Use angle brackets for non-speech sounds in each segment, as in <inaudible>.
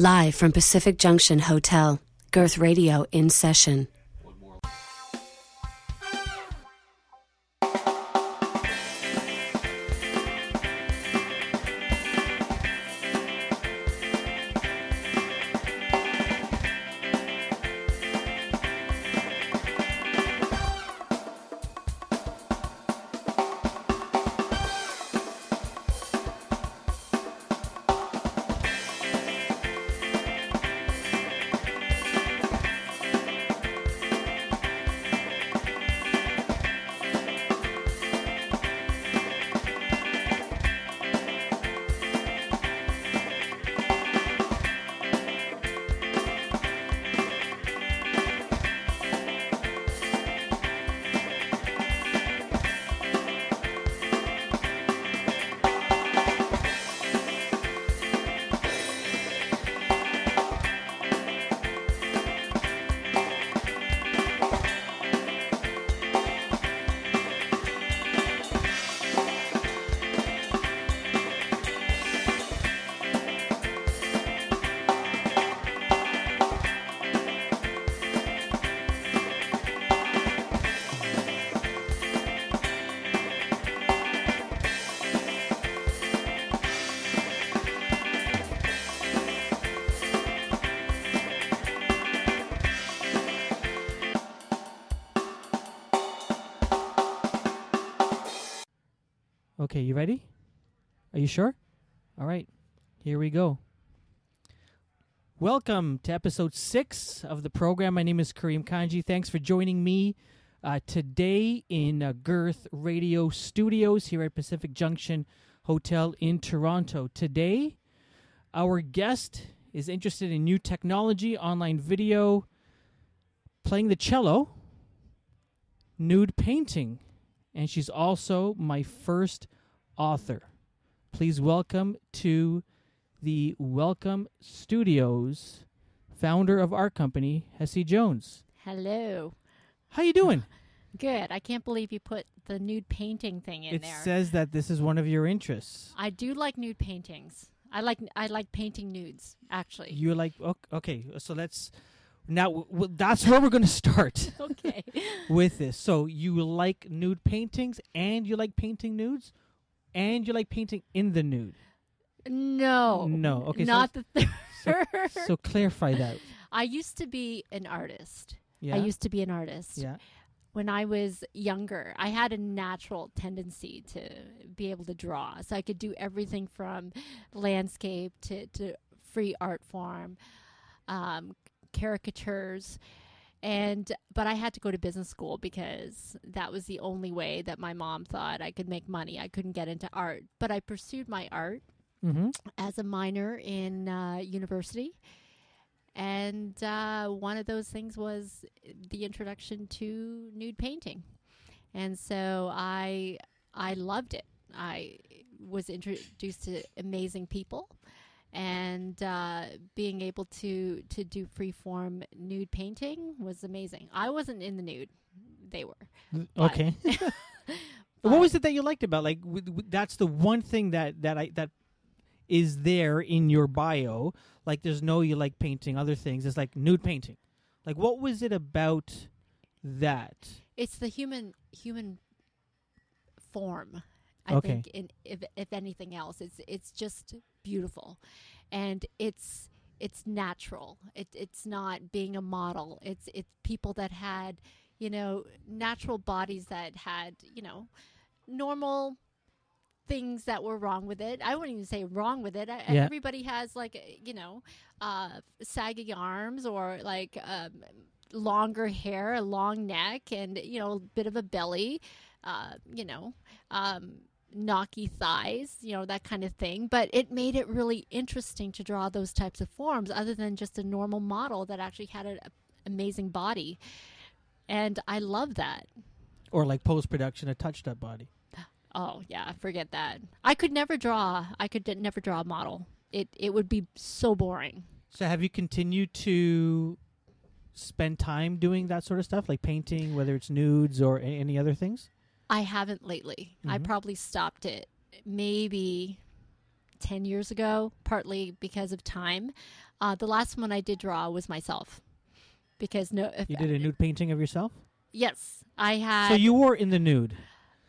Live from Pacific Junction Hotel, Girth Radio in session. Sure? All right, here we go. Welcome to episode six of the program. My name is Kareem Kanji. Thanks for joining me uh, today in uh, Girth Radio Studios here at Pacific Junction Hotel in Toronto. Today, our guest is interested in new technology, online video, playing the cello, nude painting, and she's also my first author. Please welcome to the Welcome Studios founder of our company, Hessie Jones. Hello. How you doing? <sighs> Good. I can't believe you put the nude painting thing in it there. It says that this is one of your interests. I do like nude paintings. I like I like painting nudes. Actually. You're like ok- okay, so let's now w- w- that's where we're going to start <laughs> okay. <laughs> with this. So you like nude paintings and you like painting nudes and you like painting in the nude. No. No. Okay, so Not the <laughs> so- third. So clarify that. I used to be an artist. Yeah. I used to be an artist. yeah. When I was younger, I had a natural tendency to be able to draw. So I could do everything from landscape to, to free art form, um, caricatures. And but I had to go to business school because that was the only way that my mom thought I could make money. I couldn't get into art, but I pursued my art Mhm. as a minor in uh, university. And uh, one of those things was the introduction to nude painting. And so I I loved it. I was introduced to amazing people and uh, being able to to do freeform nude painting was amazing. I wasn't in the nude; they were. But- Okay. <laughs> <laughs> what was it that you liked about like w- w- that's the one thing that that I that is there in your bio like there's no you like painting other things it's like nude painting like what was it about that It's the human human form. I Okay. think, in, if if anything else, it's it's just beautiful, and it's it's natural. It it's not being a model. It's it's people that had, you know, natural bodies that had, you know, normal things that were wrong with it. I wouldn't even say wrong with it. I, Yeah. Everybody has like, you know, uh, saggy arms or like um, longer hair, a long neck, and you know, a bit of a belly. Uh, you know, um, knocky thighs, you know, that kind of thing. But it made it really interesting to draw those types of forms, other than just a normal model that actually had an amazing body. And I love that. or like post production a touched up body Oh yeah, forget that. I could never draw. I could never draw a model. It it would be so boring. so have you continued to spend time doing that sort of stuff like painting whether it's nudes or a- any other things I haven't lately. I Mhm. probably stopped it maybe 10 years ago, partly because of time. Uh, the last one I did draw was myself. Because no, if, You did a nude painting of yourself? yes, I had. so you were in the nude.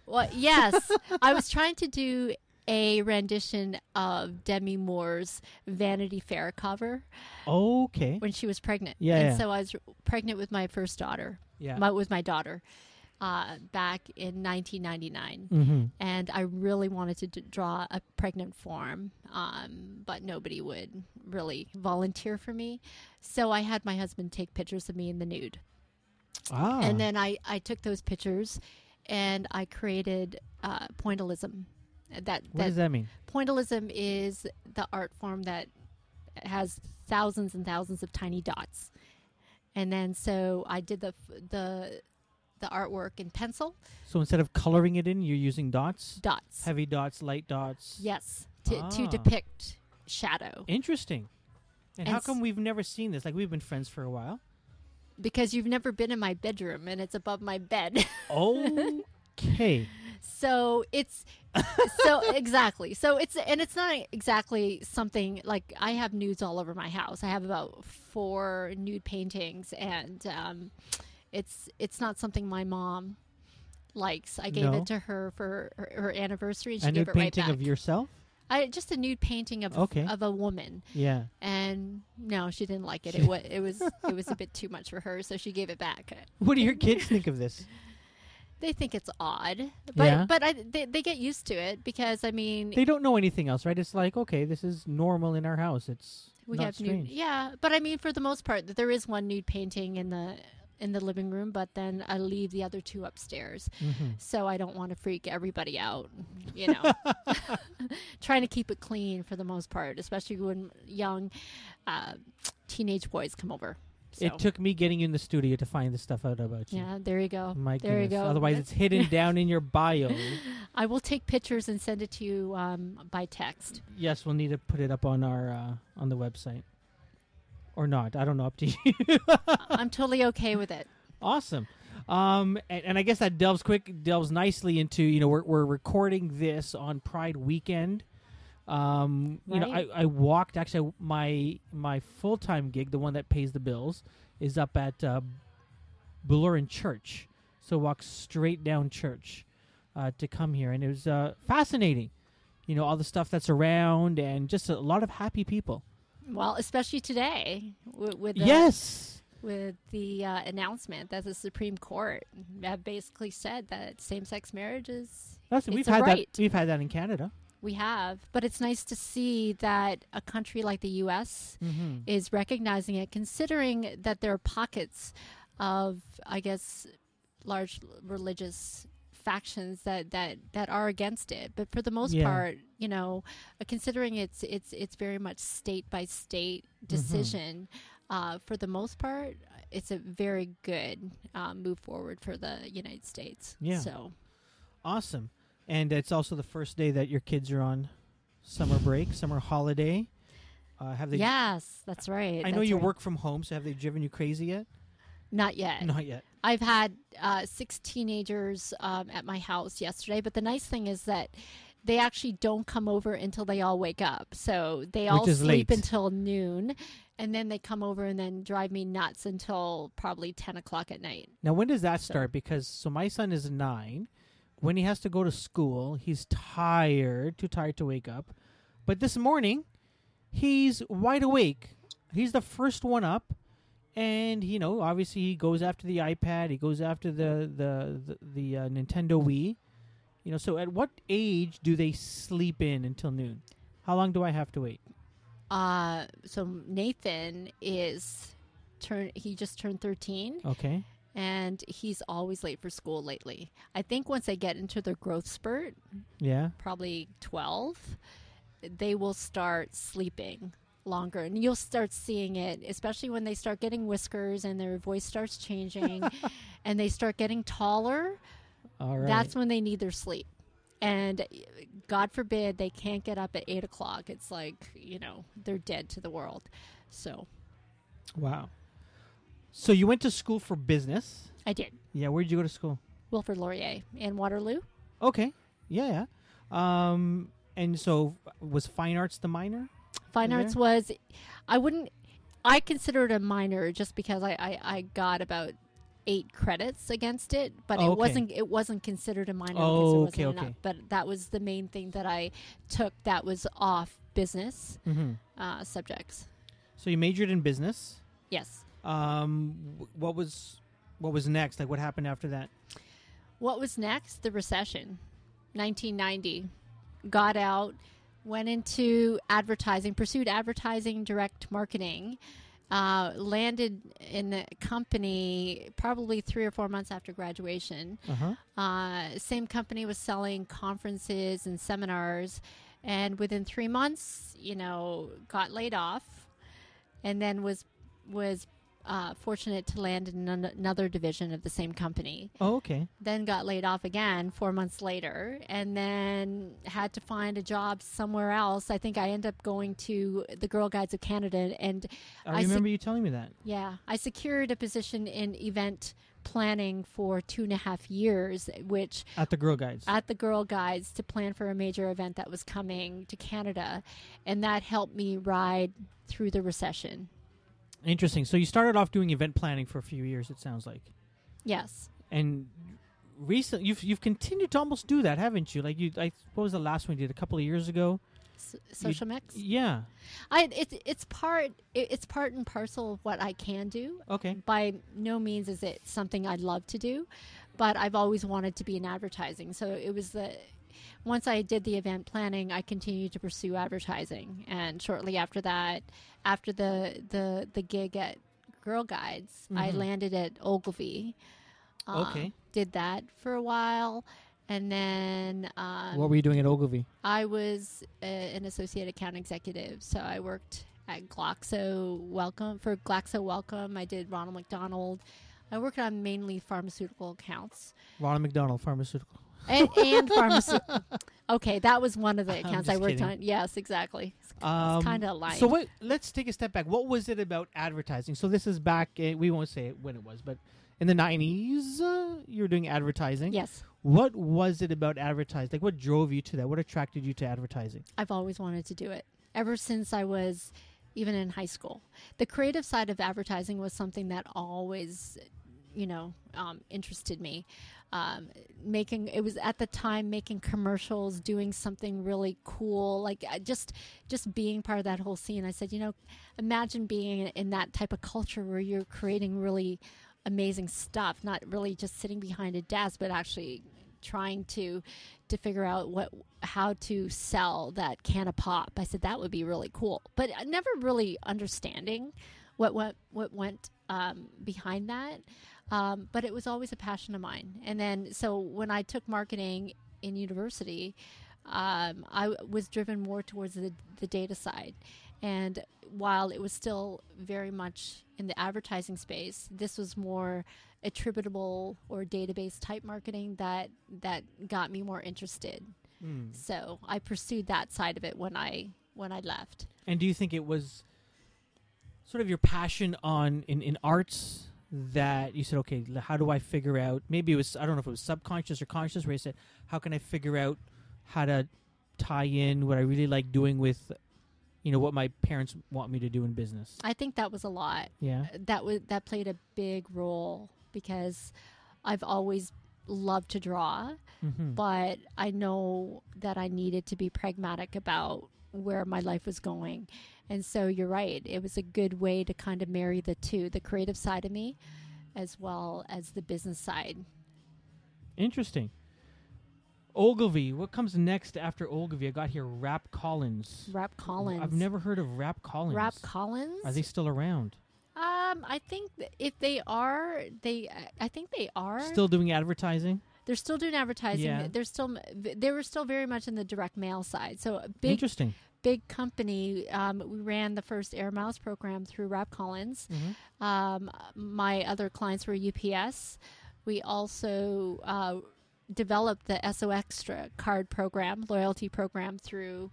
Well, yes, <laughs> I was trying to do a rendition of Demi Moore's Vanity Fair cover Okay. when she was pregnant. Yeah, and yeah. so I was pregnant with my first daughter. Yeah. My, with my daughter, uh, back in 1999. mm-hmm. and I really wanted to d- draw a pregnant form, um, but nobody would really volunteer for me. So I had my husband take pictures of me in the nude, Ah. and then I, I took those pictures, and I created uh, pointillism. That what does that mean? pointillism is the art form that has thousands and thousands of tiny dots, and then so I did the the the artwork in pencil So instead of coloring it in, you're using dots, dots. heavy dots, light dots. Yes, to, Ah. to depict shadow. Interesting. And, And how come we've never seen this? Like we've been friends for a while. Because you've never been in my bedroom and it's above my bed. Okay. <laughs> so it's so <laughs> exactly. So it's and it's not exactly something like I have nudes all over my house. I have about four nude paintings and um it's it's not something my mom likes. I gave No. it to her for her, her anniversary and she a gave nude it right painting back. of yourself? I just a nude painting of Okay. of a woman. Yeah. and no, she didn't like it. It was it was it was a bit too much for her, so she gave it back. <laughs> What do your kids think of this? <laughs> They think it's odd, but Yeah. but I, they they get used to it because I mean They don't know anything else, right? It's like, okay, this is normal in our house. It's we not have strange. nude, yeah. But I mean, for the most part, there is one nude painting in the in the living room, but then I leave the other two upstairs, Mhm. so I don't want to freak everybody out. You know, <laughs> <laughs> trying to keep it clean for the most part, especially when young uh, teenage boys come over. So. It took me getting you in the studio to find this stuff out about you. yeah, there you go. My there goodness. you go. Otherwise, it's hidden <laughs> down in your bio. I will take pictures and send it to you um, by text. Yes, we'll need to put it up on our uh, on the website, or not. I don't know. Up to <laughs> you. I'm totally okay with it. awesome. Um, and, and I guess that delves quick delves nicely into you know we're we're recording this on Pride weekend. Um, you know, I, I walked actually my my full time gig, the one that pays the bills, is up at uh, Bloor and Church. So walk straight down Church uh, to come here, and it was uh, fascinating. You know all the stuff that's around, and just a lot of happy people. Well, especially today with, with the, yes, with the uh, announcement that the Supreme Court have basically said that same-sex marriage is that's we've had right. that. We've had that in Canada. we have, but it's nice to see that a country like the U.S. Mm-hmm. is recognizing it, considering that there are pockets of, I guess, large religious factions that that that are against it. But for the most Yeah. part, you know, uh, considering it's it's it's very much state by state decision. Uh, for the most part, it's a very good um, move forward for the United States. Yeah. So Awesome. And it's also the first day that your kids are on summer break, summer holiday. Uh, have they? yes, that's right. I know you right. work from home, so have they driven you crazy yet? Not yet. Not yet. I've had uh, six teenagers um, at my house yesterday, but the nice thing is that they actually don't come over until they all wake up. So they all sleep late. until noon, and then they come over and then drive me nuts until probably 10 o'clock at night. Now, when does that So- start? Because so my son is nine. When he has to go to school, he's tired, too tired to wake up. But this morning, he's wide awake. He's the first one up, and you know, obviously, he goes after the iPad. He goes after the the the, the uh, Nintendo Wii. You know, so at what age do they sleep in until noon? How long do I have to wait? Uh, so Nathan is turn. He just turned 13. Okay. And he's always late for school lately. I think once they get into their growth spurt, Yeah. probably 12, they will start sleeping longer. And you'll start seeing it, especially when they start getting whiskers and their voice starts changing <laughs> and they start getting taller. All right. That's when they need their sleep. And God forbid they can't get up at 8 o'clock. It's like, you know, they're dead to the world. So wow. So you went to school for business. I did. Yeah. Where did you go to school? Wilfrid Laurier in Waterloo. Okay. Yeah, yeah. Um, And so, was fine arts the minor? Fine Okay. arts was, I wouldn't, I consider it a minor just because I, I, I got about eight credits against it, but Oh, it okay. wasn't it wasn't considered a minor Oh, there okay, wasn't okay. enough. But that was the main thing that I took that was off business Mm-hmm. uh, subjects. So you majored in business. Yes. Um, wh- what was what was next? Like, what happened after that? What was next? The recession, 1990. Got out, went into advertising, pursued advertising, direct marketing, uh, landed in a company probably three or four months after graduation. Uh huh. Uh, same company was selling conferences and seminars, and within three months, you know, got laid off, and then was was uh, fortunate to land in an- another division of the same company Oh, okay. then got laid off again four months later and then had to find a job somewhere else i think i ended up going to the girl guides of canada and I I remember you telling me that. yeah i secured a position in event planning for two and a half years which At the Girl Guides. at the girl guides to plan for a major event that was coming to canada and that helped me ride through the recession Interesting. So you started off doing event planning for a few years. It sounds like, yes and recent you've you've continued to almost do that, haven't you? Like you, I what was the last one you did? A couple of years ago. S- social mix Yeah. I it's it's part it, it's part and parcel of what I can do. Okay. By no means is it something I'd love to do, but I've always wanted to be in advertising. So it was the once I did the event planning, I continued to pursue advertising, and shortly after that, after the the the gig at Girl Guides, I Mhm. landed at Ogilvy. Uh, Okay. Did that for a while, and then um, what were you doing at Ogilvy? I was uh, an associate account executive, so I worked at Glaxo Wellcome for Glaxo Wellcome. I did Ronald McDonald. I worked on mainly pharmaceutical accounts Ronald McDonald Pharmaceutical. And, and <laughs> pharmaceutical. Okay, that was one of the accounts I worked kidding. on. Yes, exactly. Um, kind of aligned. So what? Let's take a step back. What was it about advertising? So this is back. Uh, we won't say when it was, but in the nineties, uh, you were doing advertising. yes, What was it about advertising? Like, what drove you to that? What attracted you to advertising? I've always wanted to do it ever since I was even in high school. The creative side of advertising was something that always, you know, um, interested me. Um, making it was at the time making commercials, doing something really cool, like just just being part of that whole scene. I said, you know, imagine being in, that type of culture where you're creating really amazing stuff, not really just sitting behind a desk, but actually trying to to figure out what how to sell that can of pop. I said that would be really cool, but never really understanding what what what went um, behind that. Um, but it was always a passion of mine. And then so when I took marketing in university, um, I w- was driven more towards the the data side. And while it was still very much in the advertising space, this was more attributable or database type marketing that that got me more interested. So I pursued that side of it when I when I left. And do you think it was sort of your passion on in, in arts that you said, okay, how do I figure out? Maybe it was I don't know if it was subconscious or conscious, where you said, how can I figure out how to tie in what I really like doing with, you know, what my parents want me to do in business? I think that was a lot. Yeah. That was that played a big role because I've always loved to draw, Mm-hmm. but I know that I needed to be pragmatic about where my life was going. And so you're right. It was a good way to kind of marry the two, the creative side of me as well as the business side. Interesting. Ogilvy. What comes next after Ogilvy? I got here Rapp Collins. Rapp Collins. I've never heard of Rapp Collins. Rapp Collins? Are they still around? Um, I think if they are, they I think they are. Still doing advertising? They're still doing advertising. Yeah. They're still they were still very much in the direct mail side. So big Interesting. big company. Um, we ran the first Air Miles program through Rapp Collins. Mhm. Um, my other clients were UPS. We also uh, developed the Esso Extra card program, loyalty program through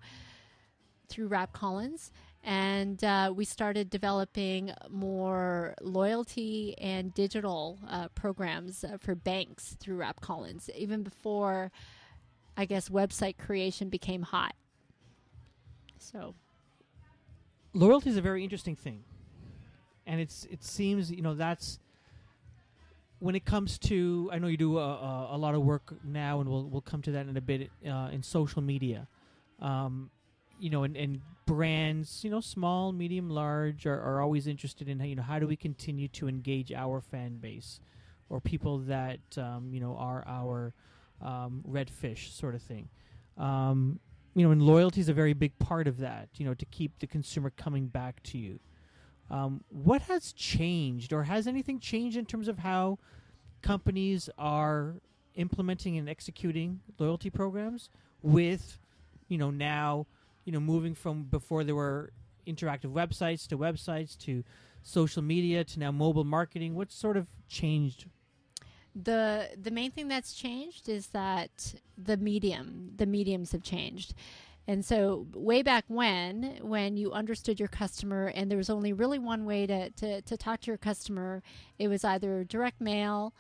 through Rapp Collins, and uh, we started developing more loyalty and digital uh, programs uh, for banks through Rapp Collins, even before I guess website creation became hot. So loyalty is a very interesting thing, and it's it seems you know that's when it comes to I know you do a, a, lot of work now, and we'll we'll come to that in a bit uh, in social media. Um, you know, and, and brands, you know, small, medium, large, are, are always interested in, you know, how do we continue to engage our fan base or people that, um, you know, are our um, red fish sort of thing. Um, you know, and loyalty is a very big part of that, you know, to keep the consumer coming back to you. Um, what has changed, or has anything changed in terms of how companies are implementing and executing loyalty programs with, you know, now you know, moving from before there were interactive websites to websites to social media to now mobile marketing? What sort of changed? The the main thing that's changed is that the medium, the mediums have changed. And so way back when, when you understood your customer and there was only really one way to, to, to talk to your customer, it was either direct mail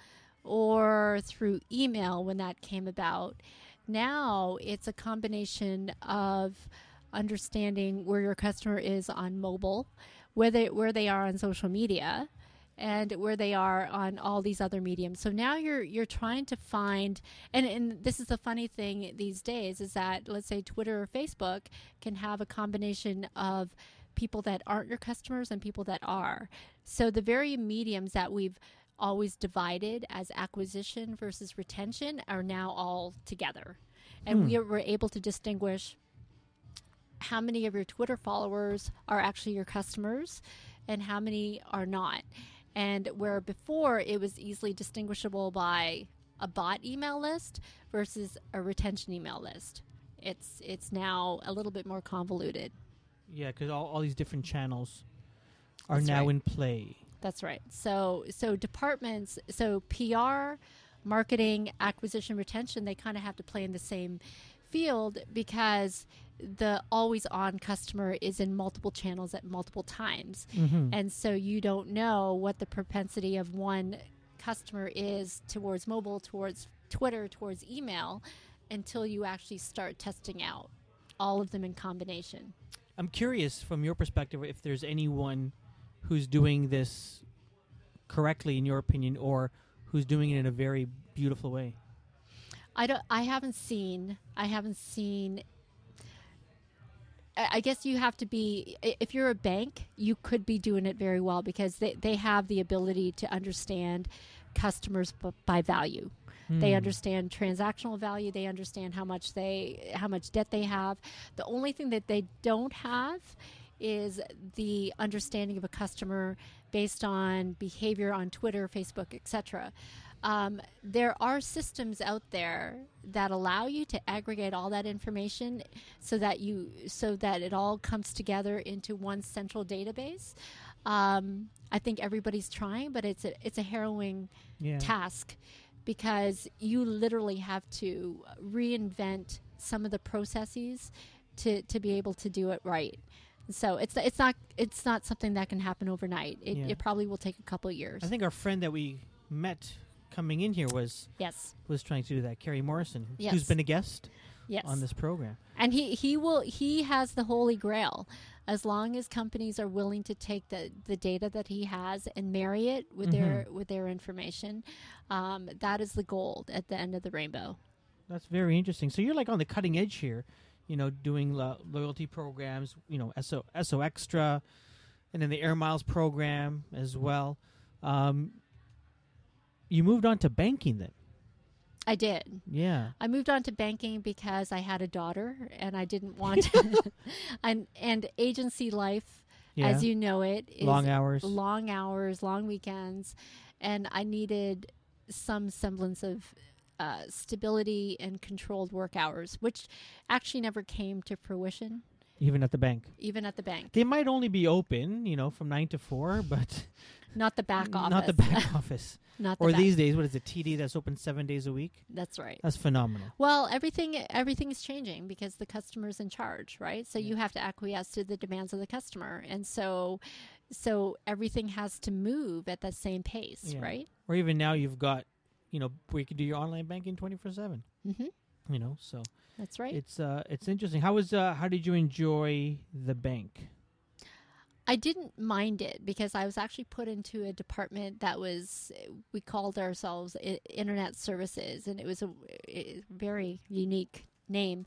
or through email when that came about. Now it's a combination of understanding where your customer is on mobile, where they, where they are on social media, and where they are on all these other mediums. So now you're you're trying to find and, and this is the funny thing these days is that let's say Twitter or Facebook can have a combination of people that aren't your customers and people that are. So the very mediums that we've always divided as acquisition versus retention are now all together. And Hmm. we were able to distinguish how many of your Twitter followers are actually your customers and how many are not. And where before it was easily distinguishable by a bot email list versus a retention email list. It's it's now a little bit more convoluted. Yeah, because all, all these different channels are That's now right. in play. That's right. So so departments, so PR, marketing, acquisition, retention, they kind of have to play in the same field because the always on customer is in multiple channels at multiple times. Mm-hmm. And so you don't know what the propensity of one customer is towards mobile, towards Twitter, towards email until you actually start testing out all of them in combination. I'm curious from your perspective if there's anyone who's doing this correctly, in your opinion, or who's doing it in a very beautiful way. I don't. I haven't seen. I haven't seen. I guess you have to be. If you're a bank, you could be doing it very well because they, they have the ability to understand customers by value. They Hmm. understand transactional value. They understand how much they how much debt they have. The only thing that they don't have is the understanding of a customer based on behavior on Twitter, Facebook, etc. Um, there are systems out there that allow you to aggregate all that information so that you so that it all comes together into one central database. Um, I think everybody's trying, but it's a it's a harrowing Yeah. task because you literally have to reinvent some of the processes to, to be able to do it right. So it's it's not it's not something that can happen overnight. It, Yeah. it probably will take a couple of years. I think our friend that we met coming in here was yes, was trying to do that. Carrie Morrison, who's been a guest yes. on this program. And he, he will he has the holy grail. As long as companies are willing to take the, the data that he has and marry it with their with their information, um, that is the gold at the end of the rainbow. That's very interesting. So you're like on the cutting edge here, you know, doing lo- loyalty programs, you know, Esso, Esso Extra, and then the Air Miles program as well. Um, you moved on to banking then. I did. Yeah. I moved on to banking because I had a daughter and I didn't <laughs> want <laughs> and and agency life, Yeah. as you know it, is Long hours. long hours, long weekends, and I needed some semblance of uh, stability and controlled work hours, which actually never came to fruition, even at the bank. even at the bank. They might only be open, you know, from 9 to 4, but Not the back office. <laughs> not the back office. Not the or back. these days, what is it, TD that's open 7 days a week? That's right. That's phenomenal. Well, everything everything is changing because the customer's in charge, right? So you have to acquiesce to the demands of the customer, and so so everything has to move at that same pace, Yeah. right? Or even now you've got, you know, where you can do your online banking 24/7. hmm You know, so That's right. it's uh it's interesting. How was uh how did you enjoy the bank? I didn't mind it because I was actually put into a department that was we called ourselves Internet Services, and it was a, a very unique name.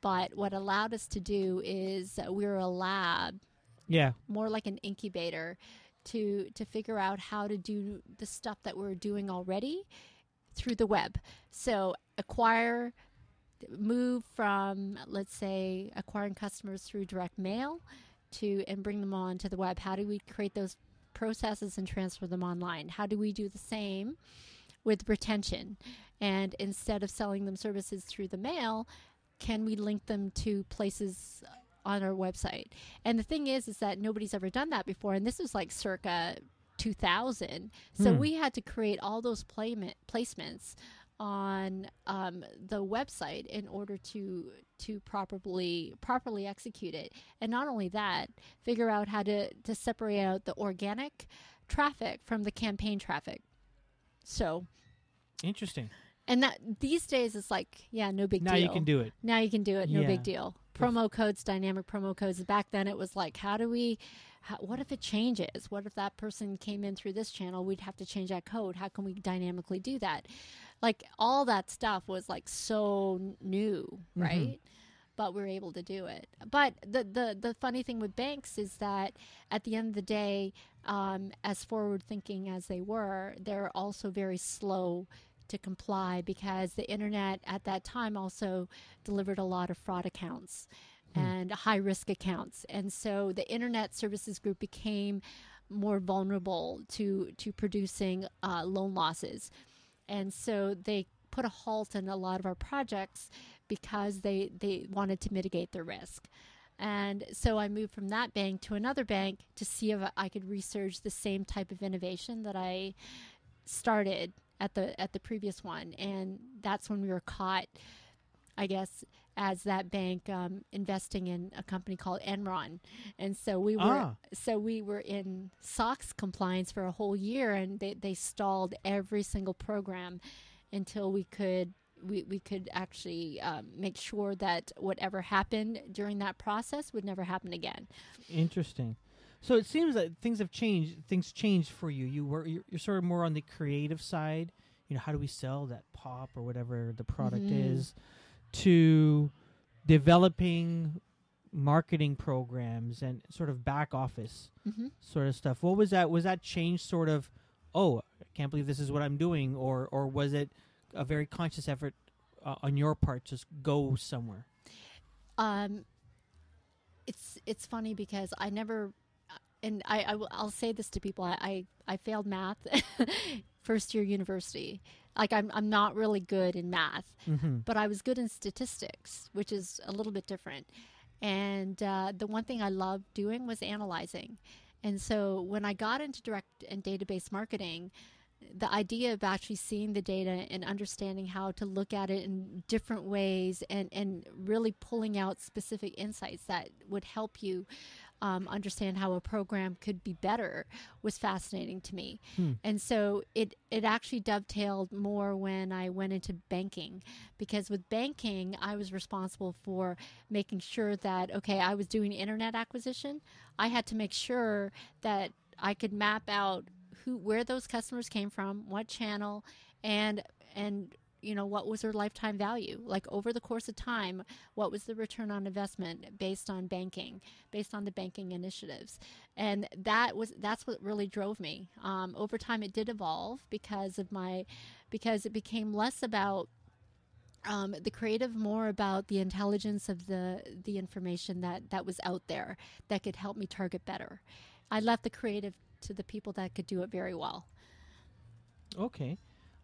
But what allowed us to do is we were a lab, Yeah. more like an incubator, to to figure out how to do the stuff that we're doing already through the web. So acquire, move from let's say acquiring customers through direct mail to and bring them on to the web. How do we create those processes and transfer them online? How do we do the same with retention? And instead of selling them services through the mail, can we link them to places on our website? And the thing is, is that nobody's ever done that before, and this was like circa 2000. So Hmm. we had to create all those playment, placements on um, the website in order to to properly properly execute it. And not only that, figure out how to to separate out the organic traffic from the campaign traffic. So, Interesting. and that these days it's like, yeah, no big now deal. Now you can do it. Now you can do it, no Yeah. big deal. Promo codes, dynamic promo codes. Back then, it was like, how do we? How, what if it changes? What if that person came in through this channel? We'd have to change that code. How can we dynamically do that? Like all that stuff was like so new, Mhm. right? But we are able to do it. But the, the the funny thing with banks is that at the end of the day, um, as forward thinking as they were, they're also very slow to comply because the internet at that time also delivered a lot of fraud accounts and high risk accounts. And so the internet services group became more vulnerable to to producing uh, loan losses. And so they put a halt in a lot of our projects because they, they wanted to mitigate the risk. And so I moved from that bank to another bank to see if I could research the same type of innovation that I started at the at the previous one. And that's when we were caught, I guess, as that bank um, investing in a company called Enron. And so we were Ah. so we were in SOX compliance for a whole year, and they, they stalled every single program until we could we, we could actually um, make sure that whatever happened during that process would never happen again. Interesting. So it seems that things have changed. Things changed for you. You were you're, you're sort of more on the creative side. You know, how do we sell that pop or whatever the product Mhm. is, to developing marketing programs and sort of back office Mm-hmm. sort of stuff. What was that? Was that change sort of? Oh, I can't believe this is what I'm doing, or or was it a very conscious effort uh, on your part to go somewhere? Um, it's it's funny because I never, and I, I will I'll say this to people. I I, I failed math <laughs> first year university. Like I'm I'm not really good in math, Mm-hmm. but I was good in statistics, which is a little bit different. And uh, the one thing I loved doing was analyzing. And so when I got into direct and database marketing, the idea of actually seeing the data and understanding how to look at it in different ways and, and really pulling out specific insights that would help you um, understand how a program could be better was fascinating to me. Hmm. And so it, it actually dovetailed more when I went into banking because with banking, I was responsible for making sure that, okay, I was doing internet acquisition. I had to make sure that I could map out who where those customers came from, what channel, and and you know what was their lifetime value? Like over the course of time what was the return on investment based on banking based on the banking initiatives? And that was that's what really drove me. Um, over time it did evolve because of my because it became less about um, the creative more about the intelligence of the the information that that was out there that could help me target better. I left the creative to the people that could do it very well. Okay.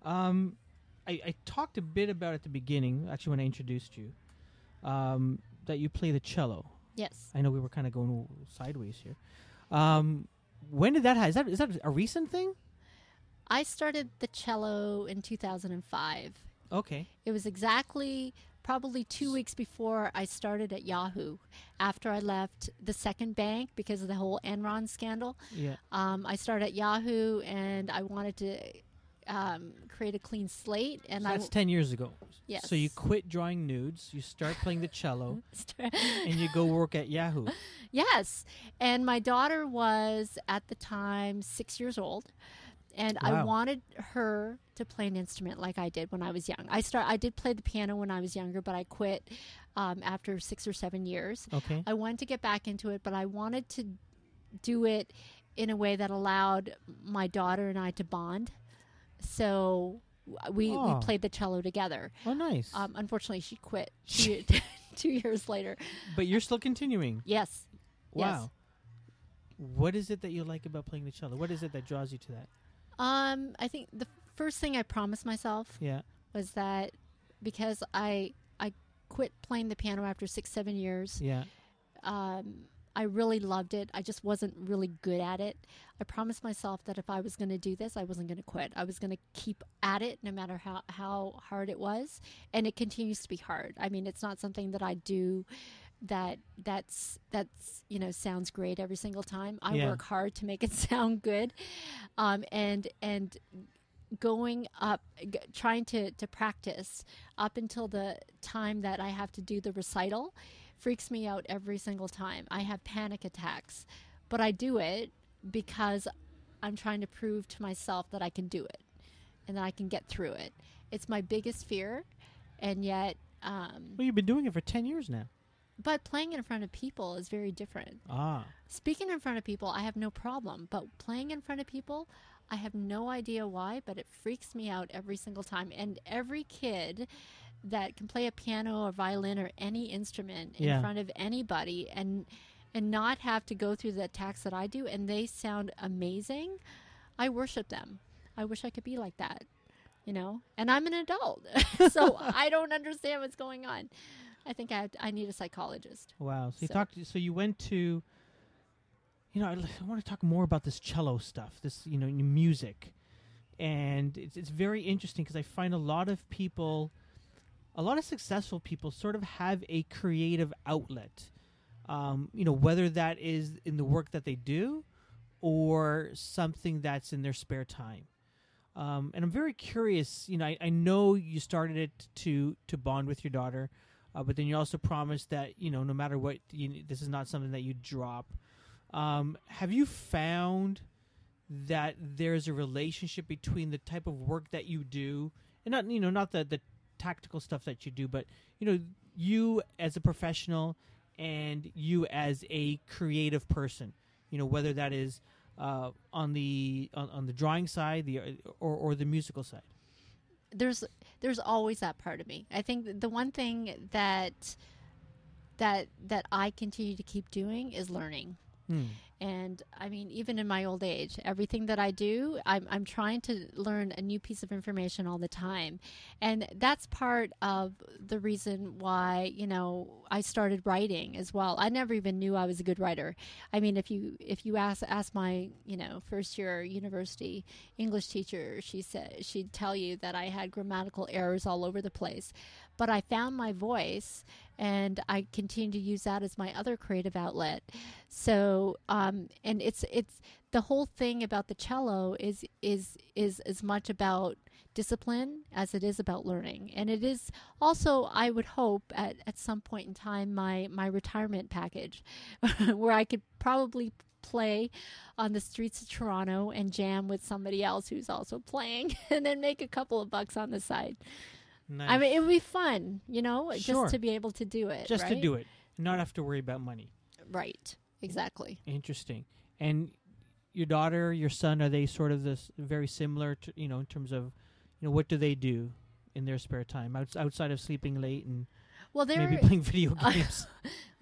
Um, I, I talked a bit about at the beginning, actually, when I introduced you, um, that you play the cello. yes I know we were kind of going sideways here. Um, when did that happen? Is that, is that a recent thing? I started the cello in 2005. Okay. It was exactly probably two weeks before I started at Yahoo. After I left the second bank because of the whole Enron scandal, Yeah. um, I started at Yahoo and I wanted to. Um, create a clean slate, and So I that's 10 years ago. Yes. So you quit drawing nudes, you start playing the cello, <laughs> and you go work at Yahoo. Yes. And my daughter was at the time six years old. And I wanted her to play an instrument like I did when I was young. I start I did play the piano when I was younger, but I quit um, after six or seven years. Okay. I wanted to get back into it, but I wanted to do it in a way that allowed my daughter and I to bond. So we, Oh. we played the cello together. Oh, nice. Um, unfortunately, she quit <laughs> two, <laughs> two years later. but you're still continuing. Yes. Yes. Wow. What is it that you like about playing the cello? What is it that draws you to that? Um, I think the first thing I promised myself Yeah. was that because I I quit playing the piano after six seven years. Yeah. Um, I really loved it. I just wasn't really good at it. I promised myself that if I was going to do this, I wasn't going to quit. I was going to keep at it, no matter how how hard it was, and it continues to be hard. I mean, it's not something that I do that that's that's you know sounds great every single time. I Yeah. work hard to make it <laughs> sound good, um, and and going up g- trying to to practice up until the time that I have to do the recital freaks me out every single time. I have panic attacks, but I do it because I'm trying to prove to myself that I can do it and that I can get through it. It's my biggest fear, and yet, um, Well, you've been doing it for 10 years now. but playing in front of people is very different. Ah. Speaking in front of people, I have no problem, but playing in front of people, I have no idea why, but it freaks me out every single time. And every kid that can play a piano or violin or any instrument in Yeah. front of anybody and and not have to go through the attacks that I do and they sound amazing, I worship them. I wish I could be like that. You know, and I'm an adult, <laughs> so <laughs> I don't understand what's going on. I think I, have I need a psychologist. Wow. So you So- talked. So you went to. You know, I, I want to talk more about this cello stuff. This, you know, music, and it's it's very interesting because I find a lot of people, a lot of successful people, sort of have a creative outlet. Um, you know, whether that is in the work that they do, or something that's in their spare time. Um, and I'm very curious. You know, I, I know you started it to to bond with your daughter, uh, but then you also promised that you know no matter what, you, this is not something that you drop. Um, have you found that there's a relationship between the type of work that you do, and not you know not the the tactical stuff that you do, but you know you as a professional and you as a creative person. You know whether that is uh, on the on, on the drawing side, the or or the musical side. there's there's always that part of me. I think the one thing that that that I continue to keep doing is learning. Hmm. And I mean, even in my old age, everything that I do, I'm, I'm trying to learn a new piece of information all the time. And that's part of the reason why, you know, I started writing as well. I never even knew I was a good writer. I mean, if you, if you ask, ask my, you know, first year university English teacher, she said, she'd tell you that I had grammatical errors all over the place. But I found my voice and I continue to use that as my other creative outlet. So, um, and it's it's the whole thing about the cello is is is as much about discipline as it is about learning, and it is also, I would hope, at at some point in time, my my retirement package, <laughs> where I could probably play on the streets of Toronto and jam with somebody else who's also playing, <laughs> and then make a couple of bucks on the side. Nice. I mean, it would be fun, you know, Sure. just to be able to do it. just to do it, not have to worry about money. Right. Exactly. Interesting. And your daughter, your son, are they sort of this very similar to you know in terms of you know what do they do in their spare time outs- outside of sleeping late and Well, they're. maybe playing video <laughs> games?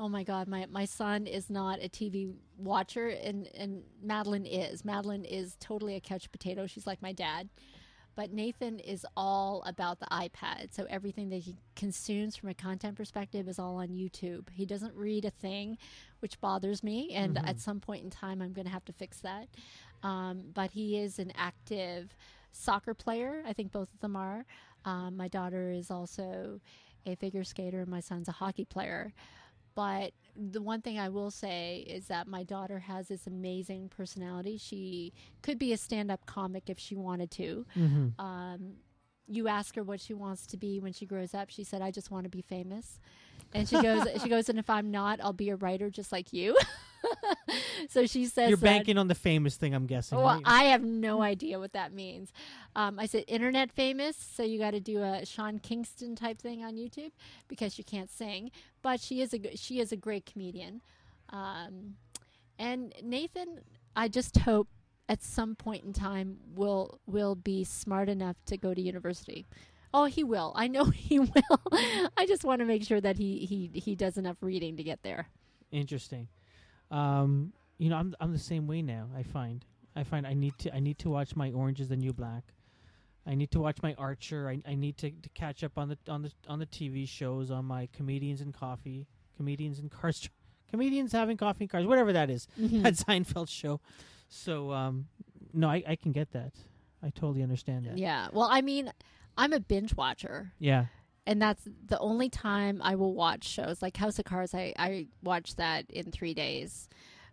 oh my God, my my son is not a TV watcher, and and Madeline is. Madeline is totally a couch potato. She's like my dad. But Nathan is all about the iPad. So everything that he consumes from a content perspective is all on YouTube. He doesn't read a thing, which bothers me. And Mhm. at some point in time, I'm going to have to fix that. Um, but he is an active soccer player. I think both of them are. Um, my daughter is also a figure skater, and my son's a hockey player. But the one thing I will say is that my daughter has this amazing personality. She could be a stand-up comic if she wanted to. Mm-hmm. Um, you ask her what she wants to be when she grows up. She said, "I just want to be famous." And she goes, she goes, and if I'm not, I'll be a writer just like you. <laughs> so she says, You're that- banking on the famous thing, I'm guessing. well, right? I have no idea what that means. Um, I said internet famous, so you got to do a Sean Kingston type thing on YouTube because she can't sing, but she is a she is a great comedian. Um, and Nathan, I just hope at some point in time will will be smart enough to go to university. Oh, he will. I know <laughs> he will. I just want to make sure that he he he does enough reading to get there. Interesting. Um, you know, I'm I'm the same way now. I find I find I need to I need to watch my Orange is the New Black. I need to watch my Archer. I, I need to, to catch up on the on the on the TV shows on my comedians and coffee, comedians and cars, <laughs> comedians having coffee and cars, whatever that is. That Seinfeld show. So um, no, I I can get that. I totally understand that. Yeah. Well, I mean, I'm a binge watcher. Yeah. and that's the only time I will watch shows like House of Cards. I I watch that in three days,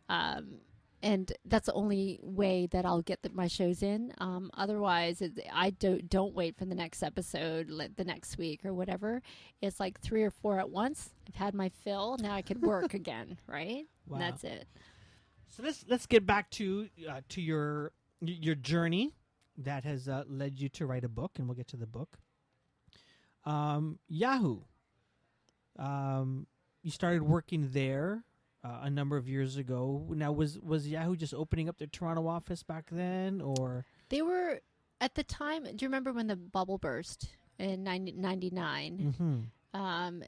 um, and that's the only way that I'll get the, my shows in. Um, otherwise, it, I don't don't wait for the next episode, like the next week or whatever. It's like three or four at once. I've had my fill. Now I can work <laughs> again, right? Wow. And that's it. So let's let's get back to uh, to your your journey that has uh, led you to write a book, and we'll get to the book. Um, Yahoo. Um, you started working there uh, a number of years ago. Now, was was Yahoo just opening up their Toronto office back then, or They were at the time. Do you remember when the bubble burst in 90, 99? mm-hmm. um,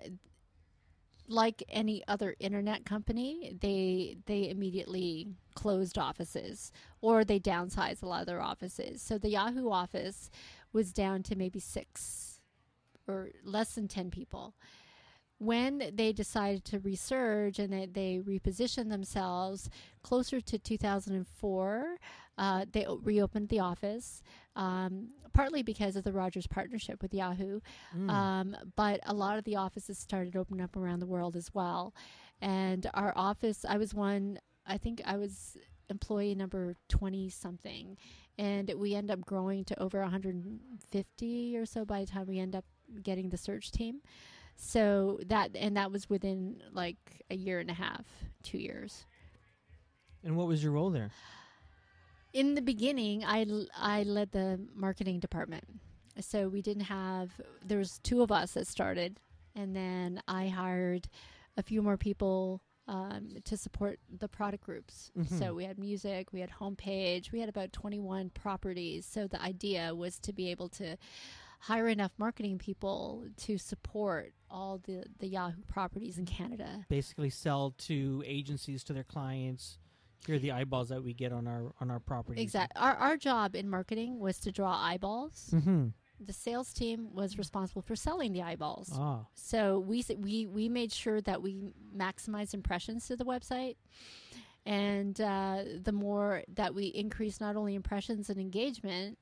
like any other internet company, they they immediately closed offices or they downsized a lot of their offices. So the Yahoo office was down to maybe six or less than ten people. When they decided to resurge and they, they repositioned themselves closer to 2004, uh, they reopened the office, um, partly because of the Rogers partnership with Yahoo. Mm. Um, but a lot of the offices started opening up around the world as well. And our office, I was one, I think I was employee number 20 something. And we end up growing to over 150 or so by the time we end up getting the search team. So that, and that was within like a year and a half, two years. and what was your role there? In the beginning I, I led the marketing department so we didn't have there was two of us that started and then i hired a few more people um, to support the product groups Mhm. so we had music we had homepage we had about 21 properties so the idea was to be able to hire enough marketing people to support all the, the yahoo properties in canada Basically, sell to agencies to their clients. Here are the eyeballs that we get on our on our property. exactly our, our job in marketing was to draw eyeballs Mm-hmm. the sales team was responsible for selling the eyeballs. Ah. So we we we made sure that we maximized impressions to the website, and uh, the more that we increased not only impressions and engagement,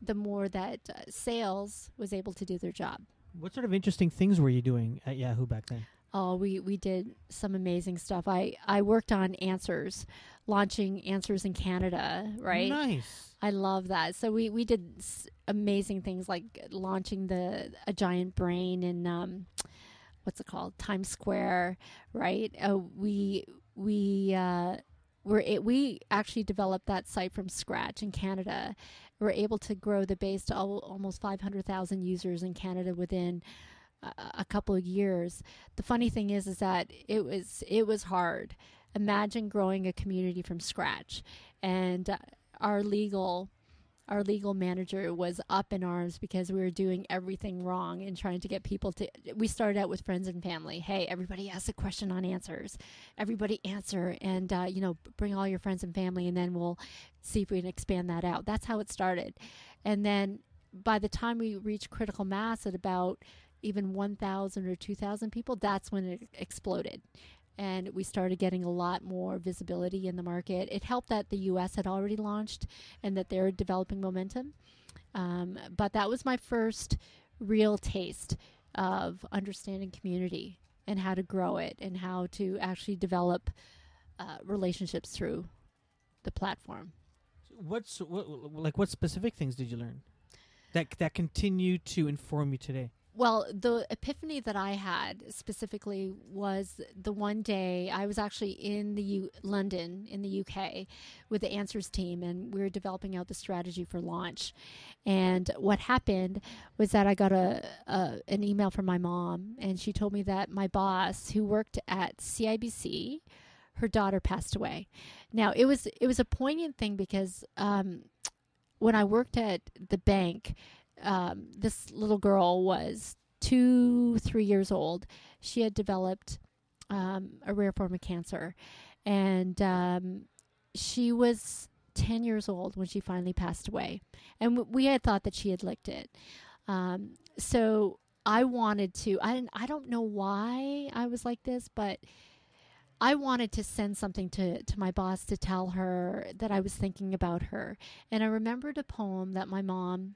the more that uh, sales was able to do their job. What sort of interesting things were you doing at Yahoo back then? Oh, we, we did some amazing stuff. I, I worked on Answers, launching Answers in Canada, right? Nice. I love that. So we we did s- amazing things like launching the a giant brain in um, what's it called Times Square, right? Uh, we we uh, were a- we actually developed that site from scratch in Canada. We're able to grow the base to al- almost five hundred thousand users in Canada within a, a couple of years. The funny thing is, is that it was it was hard. Imagine growing a community from scratch, and uh, our legal our legal manager was up in arms because we were doing everything wrong and trying to get people to we started out with friends and family. Hey everybody ask a question on answers. Everybody answer and uh, you know bring all your friends and family and then we'll see if we can expand that out. That's how it started. And then by the time we reached critical mass at about even 1000 or 2000 people that's when it exploded and we started getting a lot more visibility in the market. It helped that the US had already launched and that they're developing momentum. Um, but that was my first real taste of understanding community and how to grow it and how to actually develop uh, relationships through the platform. What's what, like what specific things did you learn that that continue to inform you today? Well, the epiphany that I had specifically was the one day I was actually in the U- London in the UK with the Answers team, and we were developing out the strategy for launch. And what happened was that I got a, a an email from my mom, and she told me that my boss, who worked at CIBC, her daughter passed away. Now it was it was a poignant thing because um, when I worked at the bank um, this little girl was two, three years old. She had developed um, a rare form of cancer, and um, she was 10 years old when she finally passed away. And w- we had thought that she had licked it. Um, so I wanted to, I, I don't know why I was like this, but I wanted to send something to, to my boss to tell her that I was thinking about her. And I remembered a poem that my mom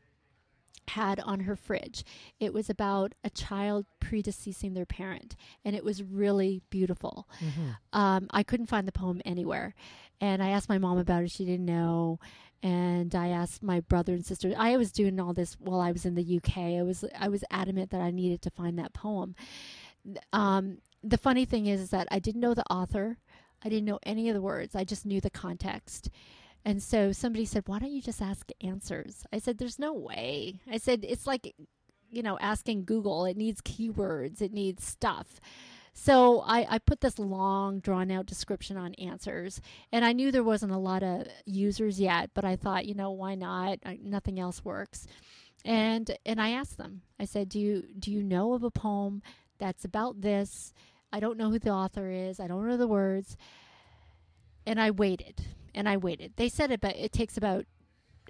had on her fridge. It was about a child predeceasing their parent, and it was really beautiful. Mm-hmm. Um, I couldn't find the poem anywhere, and I asked my mom about it. She didn't know, and I asked my brother and sister. I was doing all this while I was in the UK. I was I was adamant that I needed to find that poem. Um, the funny thing is, is that I didn't know the author. I didn't know any of the words. I just knew the context. And so somebody said, Why don't you just ask answers? I said, There's no way. I said, It's like, you know, asking Google. It needs keywords, it needs stuff. So I, I put this long, drawn out description on answers. And I knew there wasn't a lot of users yet, but I thought, you know, why not? I, nothing else works. And and I asked them. I said, "Do you do you know of a poem that's about this? I don't know who the author is. I don't know the words." And I waited and I waited. They said it, but it takes about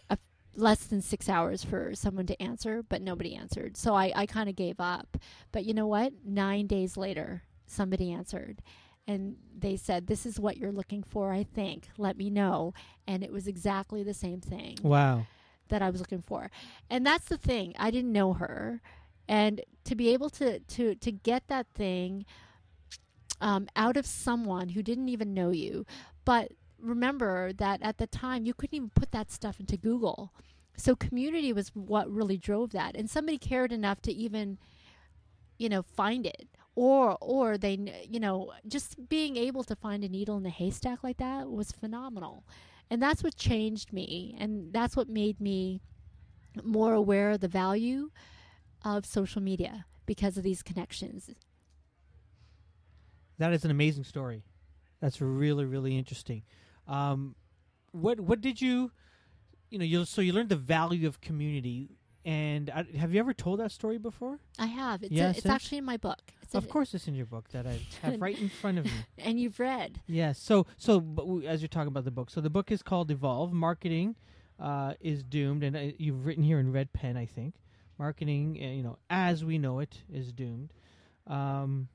a, less than six hours for someone to answer, but nobody answered. So I, I kind of gave up. But you know what? Nine days later, somebody answered. And they said, This is what you're looking for, I think. Let me know. And it was exactly the same thing Wow. that I was looking for. And that's the thing. I didn't know her. And to be able to to to get that thing um, out of someone who didn't even know you, but remember that at the time you couldn't even put that stuff into Google. So community was what really drove that, and somebody cared enough to even, you know, find it, or or they, you know, just being able to find a needle in a haystack like that was phenomenal, and that's what changed me, and that's what made me more aware of the value of social media because of these connections. That is an amazing story. That's really really interesting. Um, what what did you, you know, you so you learned the value of community. And I, have you ever told that story before? I have. It's, Yeah, a, it's actually in my book. It's of course, it's in your book that I have <laughs> right in front of me. <laughs> and you've read. Yes. So so w- as you're talking about the book, so the book is called Evolve. Marketing uh, is doomed, and uh, you've written here in red pen, I think. Marketing, uh, you know, as we know it, is doomed. Um,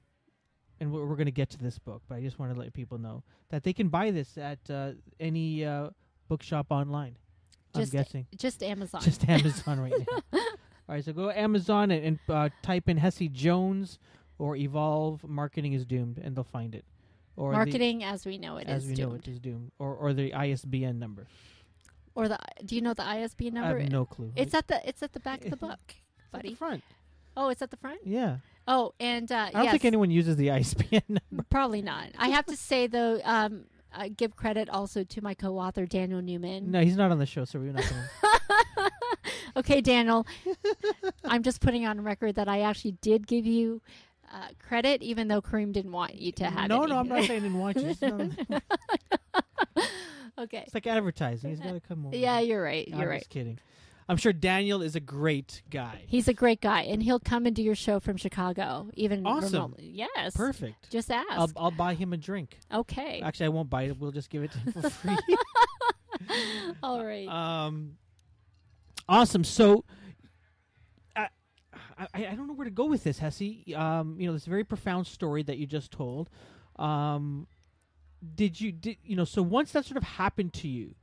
we're, going to get to this book, but I just want to let people know that they can buy this at uh, any uh, bookshop online. Just- I'm guessing Just Amazon. just <laughs> Amazon right now. All right, so go Amazon and, and uh, type in Hessie Jones or Evolve. Marketing is doomed, and they'll find it. Or Marketing as we know it as is we know it is doomed, or or the ISBN number. Or the do you know the ISBN number? I have no clue. It's at the it's at the back of the book, <laughs> It's at the buddy. front. Oh, it's at the front. Yeah, Oh, and uh, I don't yes, think anyone uses the <laughs> ISBN number. probably not. I have to say though, um, I give credit also to my co-author Daniel Newman. No, he's not on the show, so we're not to... <laughs> okay, Daniel, <laughs> I'm just putting on record that I actually did give you uh, credit, even though Kareem didn't want you to have it. No, no, I'm not saying didn't want you. Okay. it's like advertising. He's got to come over. Yeah, you're right. I'm You're right. just kidding. I'm sure Daniel is a great guy. He's a great guy, and he'll come and do your show from Chicago, even Awesome. remotely. Yes, Perfect. Just ask. I'll I'll buy him a drink. okay. Actually, I won't buy it. We'll just give it to him for <laughs> free. <laughs> All right. Um, awesome. So, I, I I don't know where to go with this, Hessie. Um, you know, this very profound story that you just told. Um, did you did you know? So once that sort of happened to you,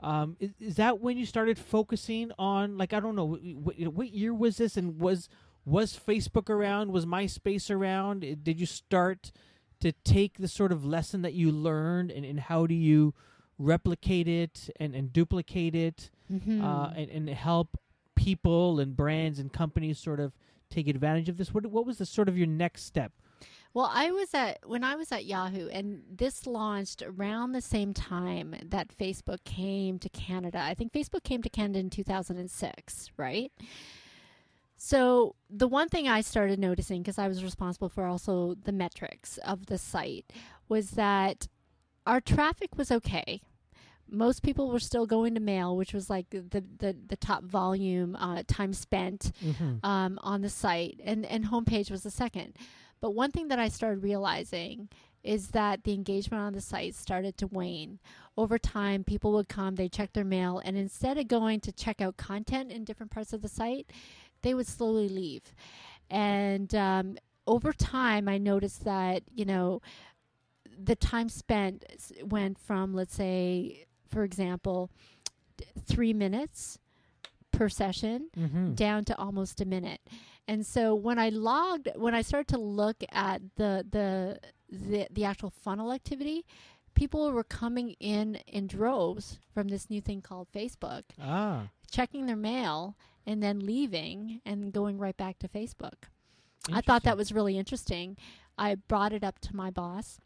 um, is, is that when you started focusing on like I don't know wh- wh- what year was this and was was Facebook around? Was MySpace around? Did you start to take the sort of lesson that you learned and, and how do you replicate it and, and duplicate it Mhm. uh, and, and help people and brands and companies sort of take advantage of this? What, what was the sort of your next step? Well, I was at when I was at Yahoo, and this launched around the same time that Facebook came to Canada. I think Facebook came to Canada in 2006, right? So the one thing I started noticing, because I was responsible for also the metrics of the site, was that our traffic was okay. Most people were still going to mail, which was like the the, the top volume uh, time spent Mm-hmm. um, on the site, and and homepage was the second. But one thing that I started realizing is that the engagement on the site started to wane. Over time, people would come, they check their mail, and instead of going to check out content in different parts of the site, they would slowly leave. And um, over time, I noticed that you know the time spent went from let's say, for example, three minutes per session Mm-hmm. down to almost a minute. And so when I logged, when I started to look at the the the, the actual funnel activity, people were coming in in droves from this new thing called Facebook, Ah, checking their mail and then leaving and going right back to Facebook. I thought that was really interesting. I brought it up to my boss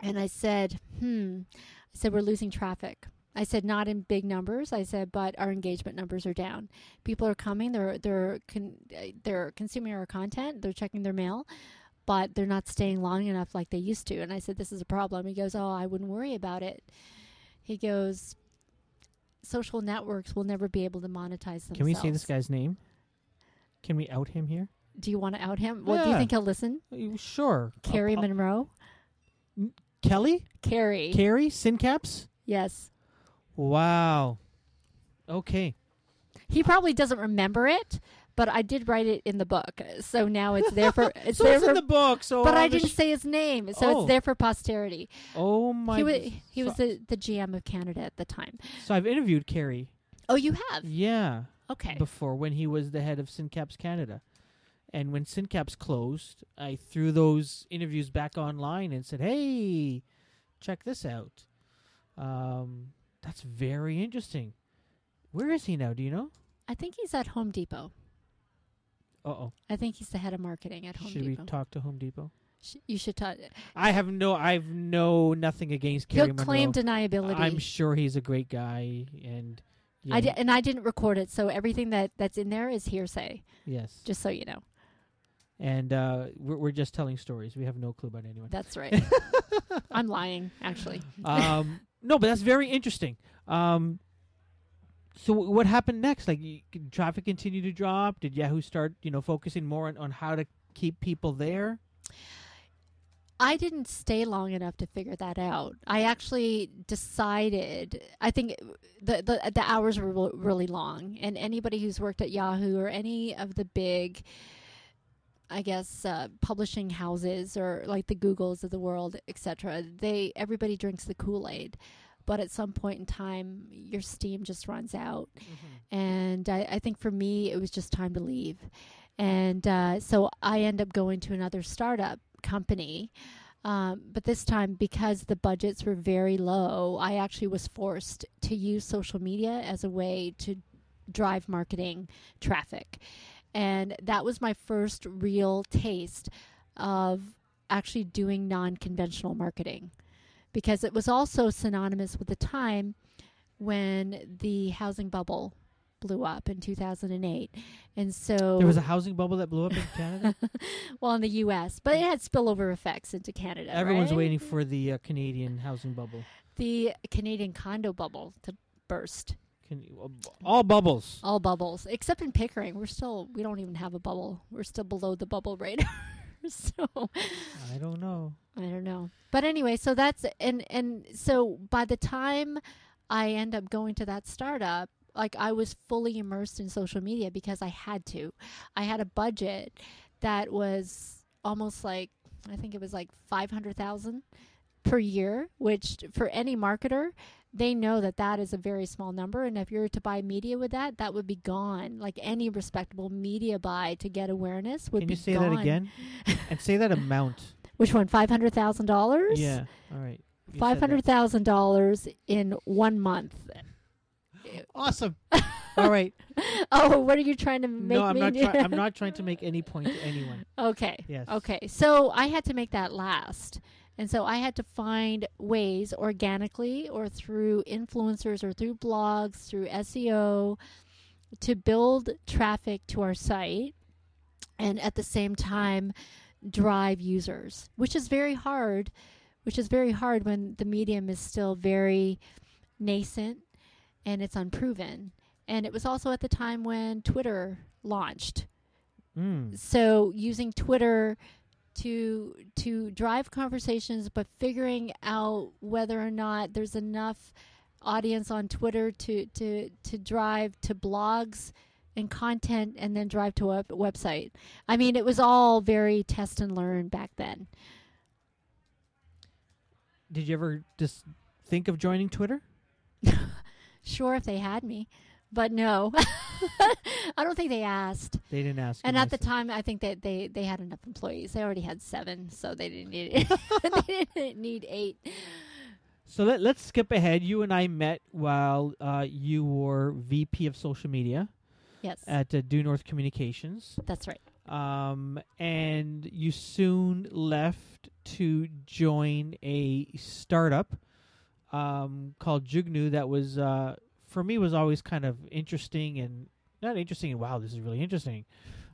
and I said, hmm, I said, we're losing traffic. I said, not in big numbers. I said, but our engagement numbers are down. People are coming. They're they're con- they're consuming our content. They're checking their mail, but they're not staying long enough like they used to. And I said, this is a problem. He goes, oh, I wouldn't worry about it. He goes, social networks will never be able to monetize themselves. Can we say this guy's name? Can we out him here? Do you want to out him? Well, do you think he'll listen? Uh, Sure. Kerry Uh, Munro. Kelly? Kerry. Kerry? Syncapse? yes. Wow. Okay. He probably doesn't remember it, but I did write it in the book, so now it's there for <laughs> it's so there it's for. in the book. So but I didn't say his name, so Oh. it's there for posterity. Oh my. he was he so, was the, the GM of Canada at the time. so I've interviewed Kerry. Oh, you have Yeah. okay. Before when he was the head of Syncapse Canada, and when Syncapse closed, I threw those interviews back online and said, "Hey, check this out." Um, that's very interesting. Where is he now? Do you know? I think he's at Home Depot. Uh oh. I think he's the head of marketing at Home Should Depot. Should we talk to Home Depot? Sh- you should talk. I have no. I've no nothing against Kerry He'll claim Munro. deniability. I'm sure he's a great guy, and yeah, I di- and I didn't record it, so everything that that's in there is hearsay. yes, Just so you know, and uh, we're, we're just telling stories. We have no clue about anyone. that's right. <laughs> I'm lying, actually. um, no, but that's very interesting. Um, so what happened next? Like, y- c- traffic continued to drop. Did Yahoo start, you know, focusing more on, on how to keep people there? I didn't stay long enough to figure that out. I actually decided. I think the the, the hours were really long, and anybody who's worked at Yahoo or any of the big, I guess, uh, publishing houses or like the Googles of the world, etc. They everybody drinks the Kool Aid, but at some point in time, your steam just runs out. And I, I think for me, it was just time to leave. And uh, so I end up going to another startup company. Um, but this time, because the budgets were very low, I actually was forced to use social media as a way to drive marketing traffic. And that was my first real taste of actually doing non conventional marketing because it was also synonymous with the time when the housing bubble blew up in 2008. And so There was a housing bubble that blew up in Canada. <laughs> well in the US, but it had spillover effects into Canada. Everyone's right? waiting for the uh, Canadian housing bubble. the Canadian condo bubble to burst. Can, uh, all bubbles. All bubbles, except in Pickering, we're still we don't even have a bubble. We're still below the bubble radar. <laughs> so I don't know. I don't know. But anyway, so that's and and so by the time I end up going to that startup, like I was fully immersed in social media because I had to. I had a budget that was almost like I think it was like 500,000 per year, which for any marketer, they know that that is a very small number. And if you're to buy media with that, that would be gone. Like any respectable media buy to get awareness would Can be Can you say gone. that again? <laughs> and say that amount. Which one? Five hundred thousand dollars. Yeah. All right. Five hundred thousand dollars in one month. Awesome. <laughs> All right. Oh, what are you trying to make no, I'm me not. Try- I'm <laughs> not trying to make any point to anyone. okay. Yes. Okay. So I had to make that last. And so I had to find ways organically or through influencers or through blogs, through SEO to build traffic to our site and at the same time drive users, which is very hard, which is very hard when the medium is still very nascent and it's unproven. And it was also at the time when Twitter launched Mm. so using Twitter to to drive conversations, but figuring out whether or not there's enough audience on Twitter to to to drive to blogs and content, and then drive to a website. I mean, it was all very test and learn back then. Did you ever just think of joining Twitter? <laughs> Sure, if they had me, but no, <laughs> I don't think they asked. They didn't ask. And at the time, I think that they, they had enough employees. They already had seven, so they didn't need <laughs> they didn't need eight. So let, let's skip ahead. You and I met while uh, you were VP of social media Yes, at uh, Due North Communications. that's right. Um, and you soon left to join a startup um, called Jugnoo that was, uh, for me, was always kind of interesting and not interesting and wow, this is really interesting.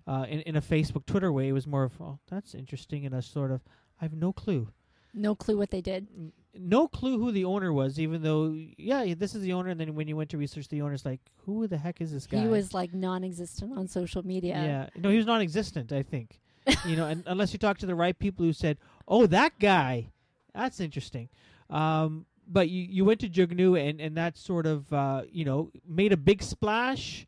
Uh, in, in a Facebook, Twitter way, it was more of, oh, that's interesting, and a sort of, I have no clue. No clue what they did. N- no clue who the owner was, even though, yeah, this is the owner. And then when you went to research the owner, it's like, who the heck is this guy? He was like non-existent on social media. Yeah. No, he was non-existent. I think. <laughs> you know, and unless you talk to the right people who said, "Oh, that guy, that's interesting." Um, but you you went to Jugnoo, and and that sort of uh, you know made a big splash.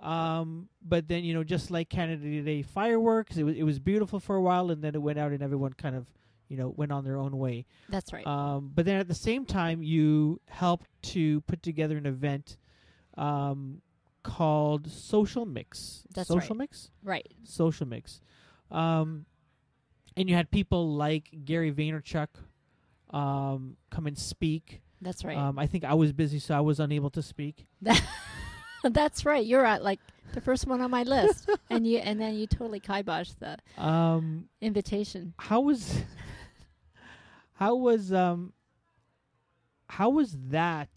Um, but then you know, just like Canada Day fireworks, it was it was beautiful for a while, and then it went out, and everyone kind of you know went on their own way. That's right. Um, but then at the same time, you helped to put together an event um, called Social Mix. That's Social right. Mix. right. Social Mix. Um, and you had people like Gary Vaynerchuk um, come and speak. That's right. Um, I think I was busy, so I was unable to speak. <laughs> That's right. You're at like the first one on my list, <laughs> and you and then you totally kiboshed the Um, invitation. how was <laughs> how was um how was that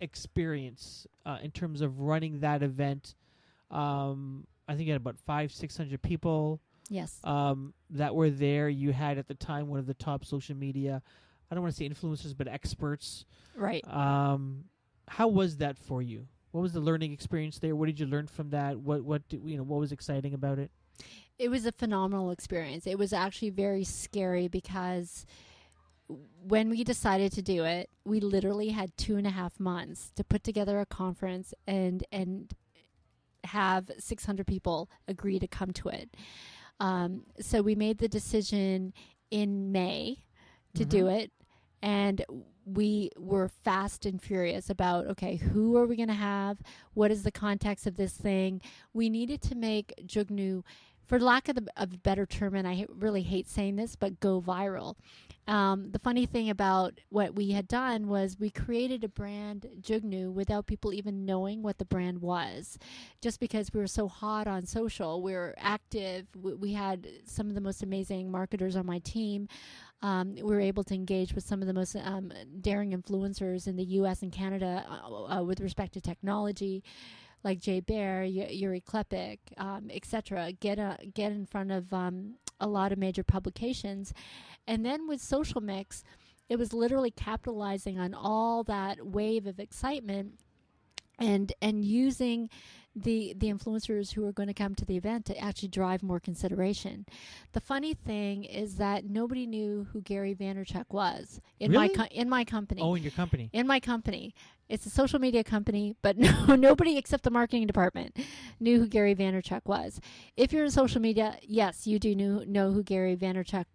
experience uh, in terms of running that event? Um, I think you had about five, six hundred people. Yes. um, that were there. You had at the time one of the top social media, I don't want to say influencers, but experts. right. Um, how was that for you? What was the learning experience there? What did you learn from that? What what did, you know? What was exciting about it? It was a phenomenal experience. It was actually very scary because when we decided to do it, we literally had two and a half months to put together a conference and and have 600 people agree to come to it. Um, so we made the decision in May to do it, and we were fast and furious about okay, who are we going to have? What is the context of this thing? We needed to make Jugnoo for lack of, the, of a better term, and I really hate saying this, but go viral. Um, the funny thing about what we had done was we created a brand, Jugnoo, without people even knowing what the brand was. Just because we were so hot on social, we were active, we, we had some of the most amazing marketers on my team. Um, we were able to engage with some of the most um, daring influencers in the US and Canada uh, uh, with respect to technology like Jay Baer, Y- Yuri Klepik, um, etc. Get a, get in front of um, a lot of major publications, and then with Social Mix, it was literally capitalizing on all that wave of excitement, and and using the the influencers who are going to come to the event to actually drive more consideration. The funny thing is that nobody knew who Gary Vaynerchuk was in my co- in my company Oh, in your company. in my company. It's a social media company, but <laughs> no, nobody except the marketing department knew who Gary Vaynerchuk was. If you're in social media, yes, you do know, know who Gary Vaynerchuk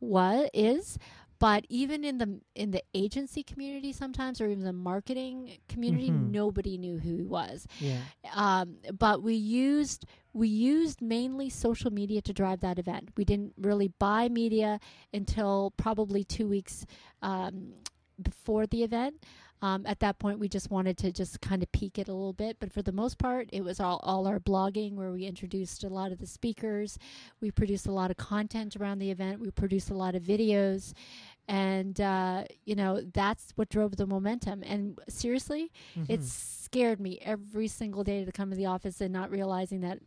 was is, but even in the in the agency community sometimes or even the marketing community Mhm. nobody knew who he was Yeah. um, but we used we used mainly social media to drive that event. We didn't really buy media until probably two weeks um, before the event. Um, at that point, we just wanted to just kind of peak it a little bit, but for the most part, it was all, all our blogging where we introduced a lot of the speakers. We produced a lot of content around the event. We produced a lot of videos, and uh, you know that's what drove the momentum. And seriously, it Mhm. scared me every single day to come to the office and not realizing that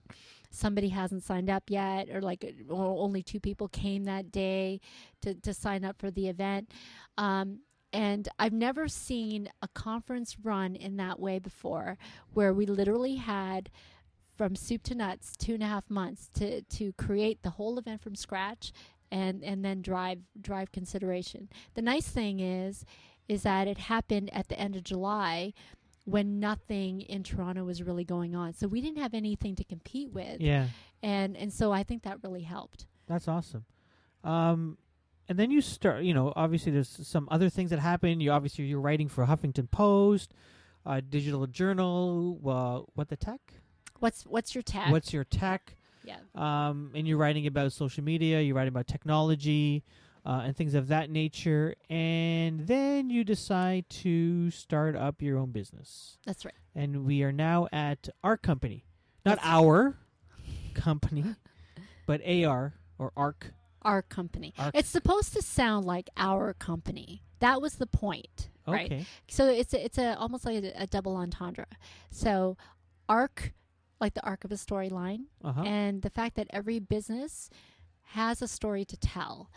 somebody hasn't signed up yet or like uh, o- only two people came that day to, to sign up for the event um, and i've never seen a conference run in that way before where we literally had from soup to nuts two and a half months to, to create the whole event from scratch and, and then drive drive consideration the nice thing is is that it happened at the end of july when nothing in Toronto was really going on. So we didn't have anything to compete with. Yeah. And and so I think that really helped. That's awesome. Um, and then you start. You know, obviously there's some other things that happen. You obviously you're writing for Huffington Post, uh, Digital Journal. Uh, what the tech? What's what's your tech? What's your tech? Yeah. Um, and you're writing about social media. You're writing about technology. Uh, and things of that nature, and then you decide to start up your own business. That's right. And we are now at our company, not That's- our company, <laughs> but AR or ARC. Our company. Our- It's supposed to sound like our company. That was the point, right? Okay. So it's a, it's a almost like a, a double entendre. So arc like the arc of a storyline Uh huh. and the fact that every business has a story to tell.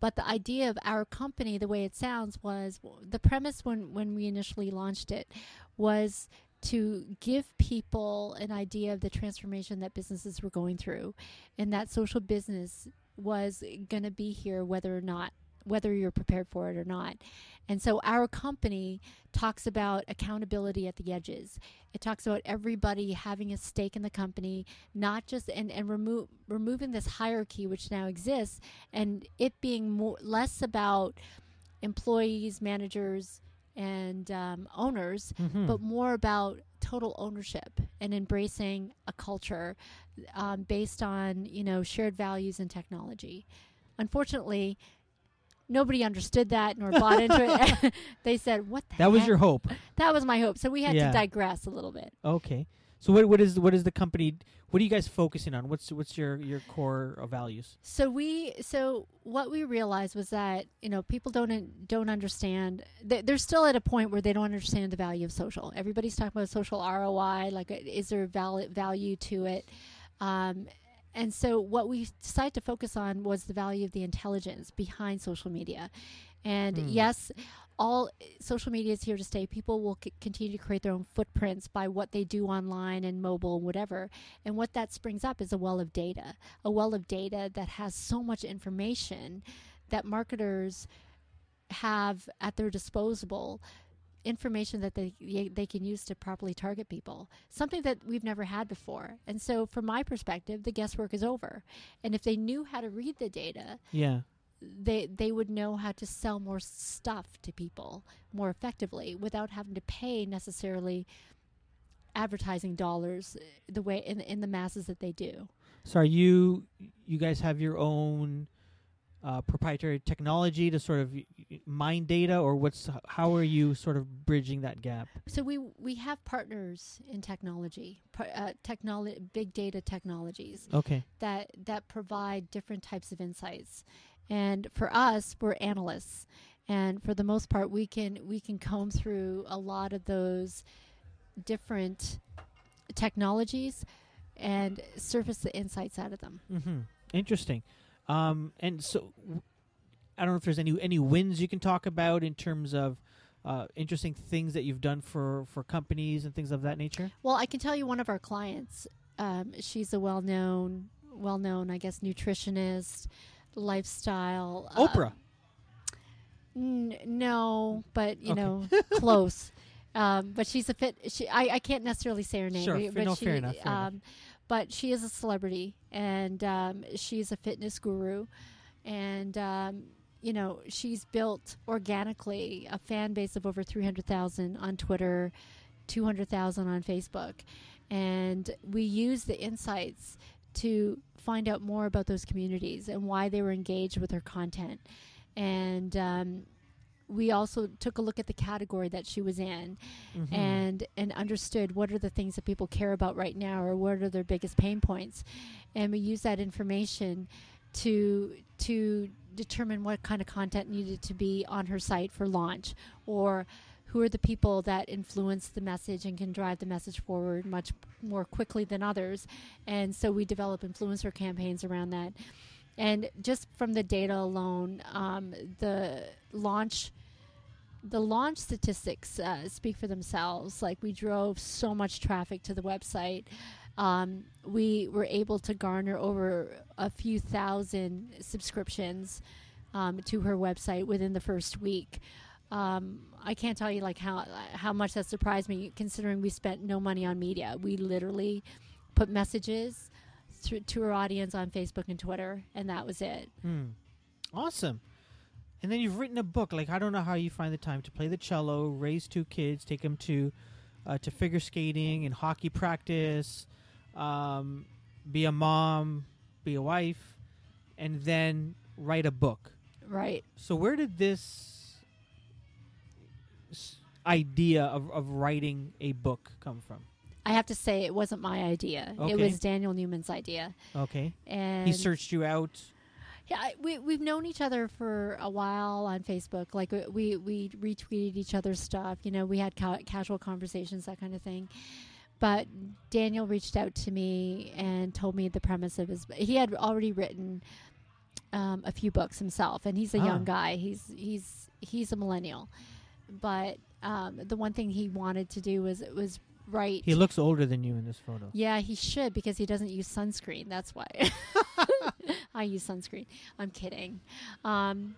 But the idea of our company, the way it sounds, was the premise when, when we initially launched it was to give people an idea of the transformation that businesses were going through and that social business was going to be here whether or not whether you're prepared for it or not. And so our company talks about accountability at the edges. It talks about everybody having a stake in the company, not just and and remove removing this hierarchy which now exists, and it being more less about employees, managers, and um, owners, Mhm. but more about total ownership and embracing a culture um, based on you know shared values and technology. Unfortunately. Nobody understood that nor bought into it. <laughs> <laughs> they said, "What the that was your hope. That was my hope. So we had Yeah. to digress a little bit. Okay. So what what is what is the company? What are you guys focusing on? What's what's your your core uh, values? So we so what we realized was that you know people don't don't understand. They, they're still at a point where they don't understand the value of social. Everybody's talking about social ROI. Like, uh, is there val- value to it? Um, and so what we decided to focus on was the value of the intelligence behind social media. And Hmm. yes, all social media is here to stay. People will c- continue to create their own footprints by what they do online and mobile and whatever. And what that springs up is a well of data, a well of data that has so much information that marketers have at their disposal information that they they can use to properly target people something that we've never had before and so from my perspective the guesswork is over and if they knew how to read the data Yeah. they they would know how to sell more stuff to people more effectively without having to pay necessarily advertising dollars uh, the way in in the masses that they do. So are you you guys have your own uh, proprietary technology to sort of mine data, or what's how are you sort of bridging that gap? So we we have partners in technology, uh, technology, big data technologies Okay. that that provide different types of insights. And for us, we're analysts, and for the most part, we can we can comb through a lot of those different technologies and surface the insights out of them. Mm-hmm. Interesting. Um, and so I don't know if there's any any wins you can talk about in terms of uh, interesting things that you've done for for companies and things of that nature. Well, I can tell you one of our clients. Um, she's a well-known, well-known, I guess, nutritionist, lifestyle. uh, Oprah. N- no, but you Okay. know, <laughs> close. Um, but she's a fit. She, I, I can't necessarily say her name. Sure, but no, she, fair enough, fair enough. But she is a celebrity, and um, she's a fitness guru, and um, you know, she's built organically a fan base of over 300,000 on Twitter, 200,000 on Facebook. And we use the insights to find out more about those communities and why they were engaged with her content. And um, we also took a look at the category that she was in Mhm. and and understood what are the things that people care about right now or what are their biggest pain points. And we use that information to to determine what kind of content needed to be on her site for launch or who are the people that influence the message and can drive the message forward much more quickly than others. And so we develop influencer campaigns around that. And just from the data alone um, the launch the launch statistics uh, speak for themselves. Like we drove so much traffic to the website. Um, we were able to garner over a few thousand subscriptions um, to her website within the first week. Um, I can't tell you like how how much that surprised me, considering we spent no money on media. We literally put messages through, to her audience on Facebook and Twitter, and that was it. Hmm. Awesome. And then you've written a book. Like I don't know how you find the time to play the cello, raise two kids, take them to uh, to figure skating and hockey practice, um, be a mom, be a wife, and then write a book. Right. So where did this idea of, of writing a book come from? I have to say it wasn't my idea. Okay. It was Daniel Newman's idea. Okay, And he searched you out. Yeah, I, we we've known each other for a while on Facebook. Like uh, we we retweeted each other's stuff. You know, we had ca- casual conversations, that kind of thing. But Daniel reached out to me and told me the premise of his. He had already written um, a few books himself, and he's a Ah. young guy. He's he's he's a millennial, but um, the one thing he wanted to do was was write. He looks older than you in this photo. Yeah, he should because he doesn't use sunscreen. That's why. <laughs> I use sunscreen. I'm kidding. Um,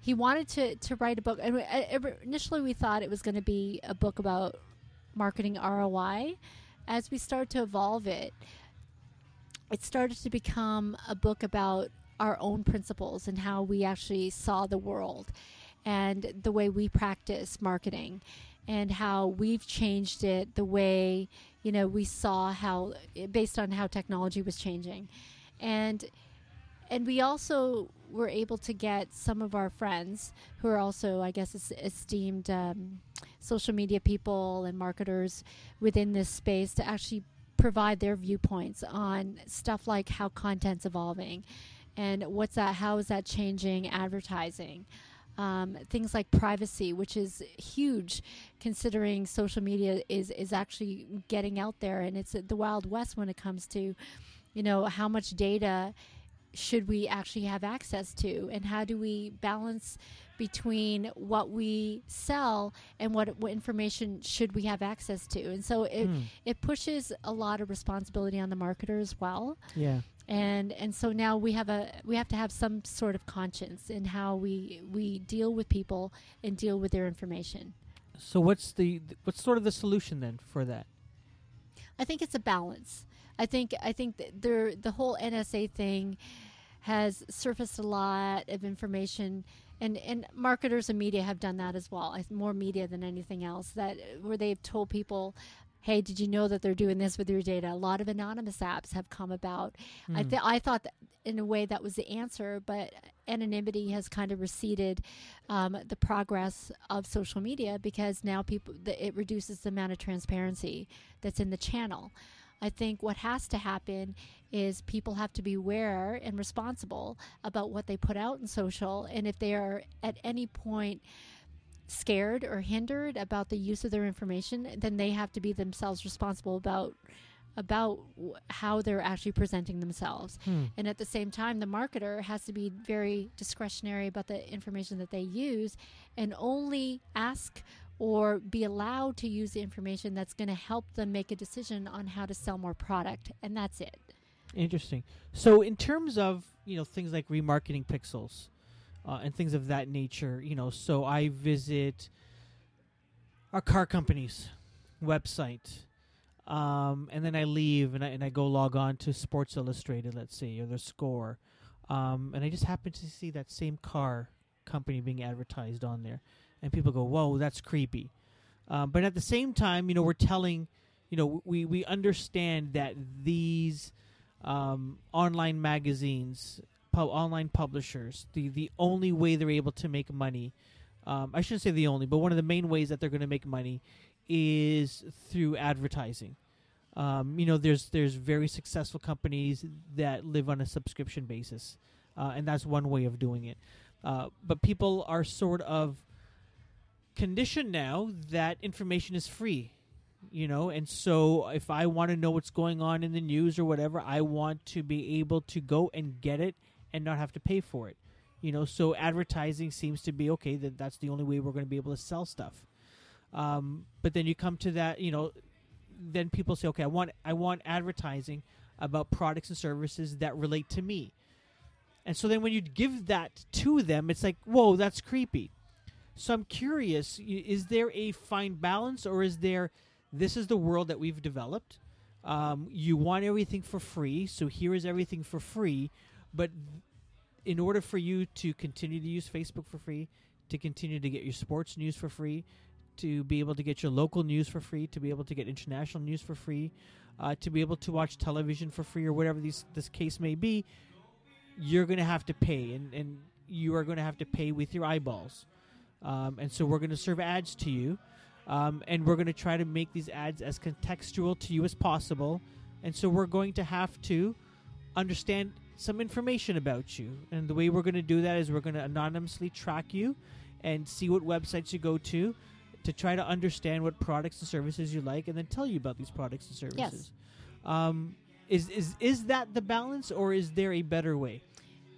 he wanted to, to write a book. And we- uh, initially, we thought it was going to be a book about marketing ROI. As we start to evolve it, it started to become a book about our own principles and how we actually saw the world and the way we practice marketing and how we've changed it the way you know we saw how based on how technology was changing. And and we also were able to get some of our friends who are also i guess esteemed um, social media people and marketers within this space to actually provide their viewpoints on stuff like how content's evolving and what's that how is that changing advertising um, things like privacy, which is huge, considering social media is is actually getting out there, and it's the wild west when it comes to, you know, how much data should we actually have access to, and how do we balance between what we sell and what, what information should we have access to, and so it Hmm. it pushes a lot of responsibility on the marketer as well Yeah. And and so now we have a we have to have some sort of conscience in how we we deal with people and deal with their information. So what's the what's sort of the solution then for that? I think it's a balance. I think I think there the whole NSA thing has surfaced a lot of information and and marketers and media have done that as well. More media than anything else that where they've told people Hey, did you know that they're doing this with your data? A lot of anonymous apps have come about. I, Hmm. th- I thought that in a way that was the answer, but anonymity has kind of receded um, the progress of social media because now people the, it reduces the amount of transparency that's in the channel. I think what has to happen is people have to be aware and responsible about what they put out in social, and if they are at any point scared or hindered about the use of their information, then they have to be themselves responsible about about how they're actually presenting themselves. Hmm. And at the same time, the marketer has to be very discretionary about the information that they use and only ask or be allowed to use the information that's going to help them make a decision on how to sell more product. And that's it. Interesting. So in terms of you know things like remarketing pixels uh, and things of that nature, you know, so I visit a car company's website, um, and then I leave and I, and I go log on to Sports Illustrated, let's say, or the Score, um, and I just happen to see that same car company being advertised on there, and people go, "Whoa, that's creepy." Um, but at the same time, you know, we're telling, you know, we we understand that these um, online magazines, pu- online publishers, the the only way they're able to make money, um, I shouldn't say the only, but one of the main ways that they're going to make money is through advertising. Um, you know, there's there's very successful companies that live on a subscription basis, uh, and that's one way of doing it. Uh, but people are sort of conditioned now that information is free, you know, and so if I want to know what's going on in the news or whatever, I want to be able to go and get it and not have to pay for it. You know, so advertising seems to be okay. That that's the only way we're going to be able to sell stuff. Um, but then you come to that, you know, then people say, okay, I want I want advertising about products and services that relate to me. And so then when you give that to them, it's like, whoa, that's creepy. So I'm curious, is there a fine balance or is there this is the world that we've developed? Um, you want everything for free, so here is everything for free, but in order for you to continue to use Facebook for free, to continue to get your sports news for free, to be able to get your local news for free, to be able to get international news for free, uh, to be able to watch television for free or whatever these, this case may be, you're going to have to pay, and, and you are going to have to pay with your eyeballs. Um, and so we're going to serve ads to you, um, and we're going to try to make these ads as contextual to you as possible. And so we're going to have to understand some information about you. And the way we're going to do that is we're going to anonymously track you and see what websites you go to to try to understand what products and services you like and then tell you about these products and services. Um, is, is, is that the balance or is there a better way?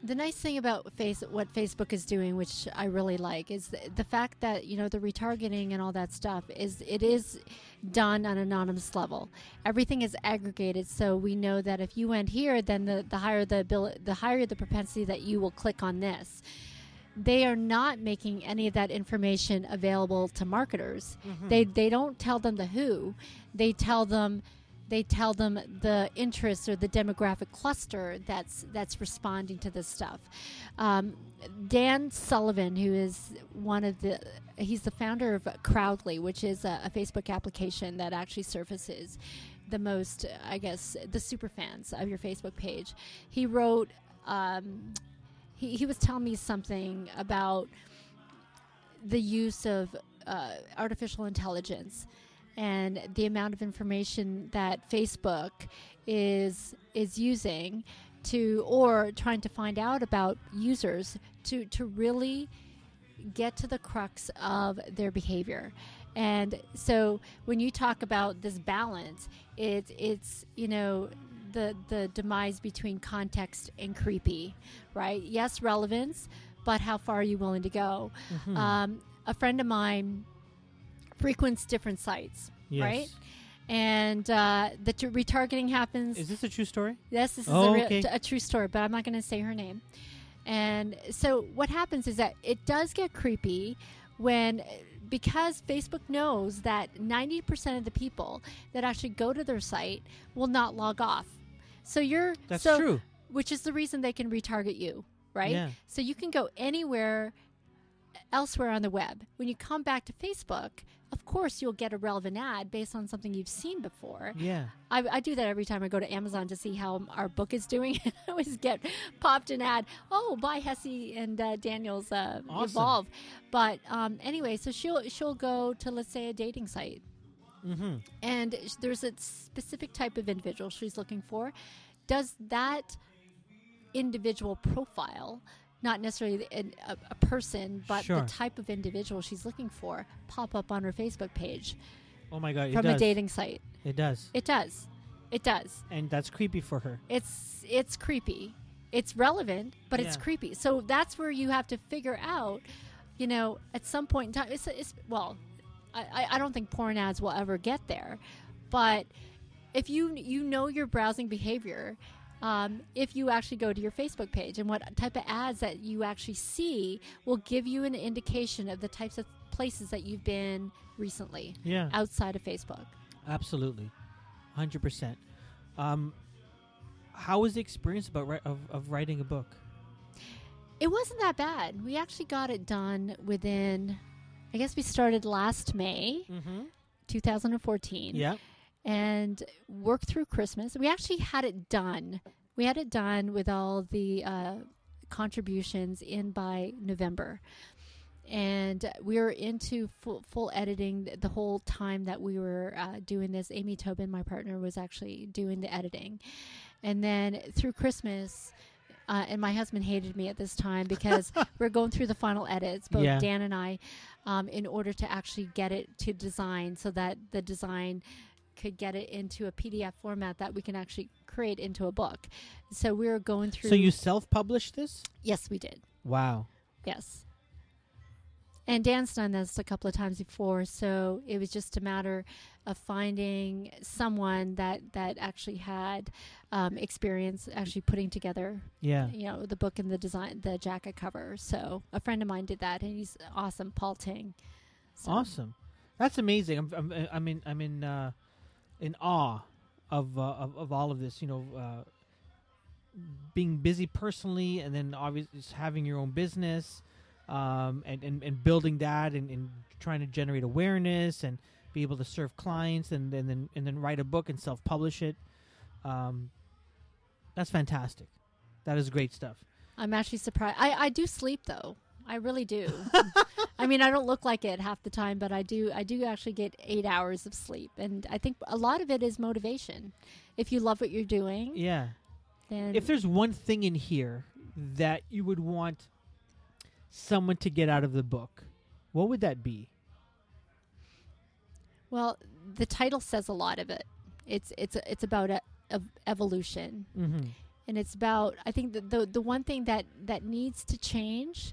The nice thing about face what Facebook is doing, which I really like, is the, the fact that you know the retargeting and all that stuff is it is done on an anonymous level. Everything is aggregated, so we know that if you went here, then the, the higher the bill, the higher the propensity that you will click on this. They are not making any of that information available to marketers. Mm-hmm. They they don't tell them the who. They tell them they tell them the interests or the demographic cluster that's that's responding to this stuff. Um, Dan Sullivan, who is one of the he's the founder of Crowdly, which is a, a Facebook application that actually surfaces the most, I guess, the super fans of your Facebook page. He wrote. Um, he, he was telling me something about the use of uh, artificial intelligence and the amount of information that Facebook is is using to or trying to find out about users to to really get to the crux of their behavior. And so when you talk about this balance, it's it's you know the the demise between context and creepy, right? Yes, relevance, but how far are you willing to go? Mm-hmm. Um, a friend of mine frequents different sites, Yes. right? And uh, the t- retargeting happens. Is this a true story? Yes, this is Oh, a, real, okay. a true story, but I'm not going to say her name. And so what happens is that it does get creepy when because Facebook knows that 90% of the people that actually go to their site will not log off. So you're That's so, true. which is the reason they can retarget you, right? Yeah. So you can go anywhere elsewhere on the web. When you come back to Facebook, of course you'll get a relevant ad based on something you've seen before. Yeah. I, I do that every time I go to Amazon to see how our book is doing. <laughs> I always get popped an ad. Oh, buy Hessie and uh, Daniel's uh, Awesome. Evolve. But um, anyway, so she'll she'll go to let's say a dating site, Mm-hmm. and there's a specific type of individual she's looking for. Does that individual profile, not necessarily an- a, a person, but Sure. the type of individual she's looking for, pop up on her Facebook page Oh my god, from a dating site? It does. It does. It does. and that's creepy for her. it's it's creepy. It's relevant, but it's creepy. So that's where you have to figure out, you know, at some point in time. It's, it's well, I, I- I don't think porn ads will ever get there, but if you you know your browsing behavior, um, if you actually go to your Facebook page and what type of ads that you actually see will give you an indication of the types of places that you've been recently Yeah. outside of Facebook. Absolutely, hundred percent. Um, how was the experience about ri- of, of writing a book? It wasn't that bad. We actually got it done within, I guess we started last May, Mm-hmm. 2014. Yeah. And worked through Christmas. We actually had it done. We had it done with all the uh, contributions in by November. And we were into full, full editing the whole time that we were uh, doing this. Amy Tobin, my partner, was actually doing the editing. And then through Christmas, uh, and my husband hated me at this time because <laughs> we're going through the final edits, both Yeah. Dan and I, um, in order to actually get it to design so that the design could get it into a PDF format that we can actually create into a book. So we were going through. So you self-published this? Yes, we did. Wow. Yes. And Dan's done this a couple of times before, so it was just a matter of finding someone that that actually had um, experience actually putting together, Yeah. you know, the book and the design, the jacket cover. So a friend of mine did that, and he's awesome, Paul Ting. So, Awesome. That's amazing. I'm I'm I'm in I'm in uh, in awe of, uh, of of all of this. You know, uh, being busy personally, and then obviously having your own business, um, and, and and building that, and, and trying to generate awareness, and be able to serve clients, and, and then and then write a book and self publish it. Um, that's fantastic. That is great stuff. I'm actually surprised. I, I do sleep though. I really do. <laughs> I mean, I don't look like it half the time, but I do. I do actually get eight hours of sleep, and I think a lot of it is motivation. If you love what you're doing, Yeah. then If there's one thing in here that you would want someone to get out of the book, what would that be? well, the title says a lot of it. It's it's it's about a, of evolution, Mm-hmm. and it's about. I think the, the the one thing that that needs to change,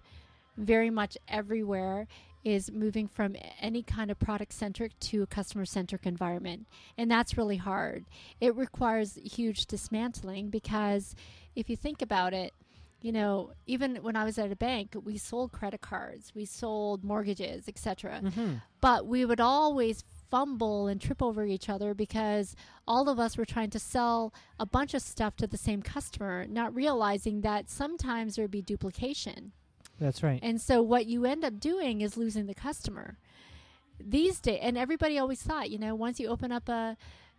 very much everywhere, is moving from any kind of product centric to a customer centric environment. And that's really hard. It requires huge dismantling because if you think about it, you know, even when I was at a bank, we sold credit cards, we sold mortgages, etc. Mm-hmm. But we would always fumble and trip over each other because all of us were trying to sell a bunch of stuff to the same customer, not realizing that sometimes there'd be duplication. That's right. And so what you end up doing is losing the customer. These days, and everybody always thought, you know, once you open up a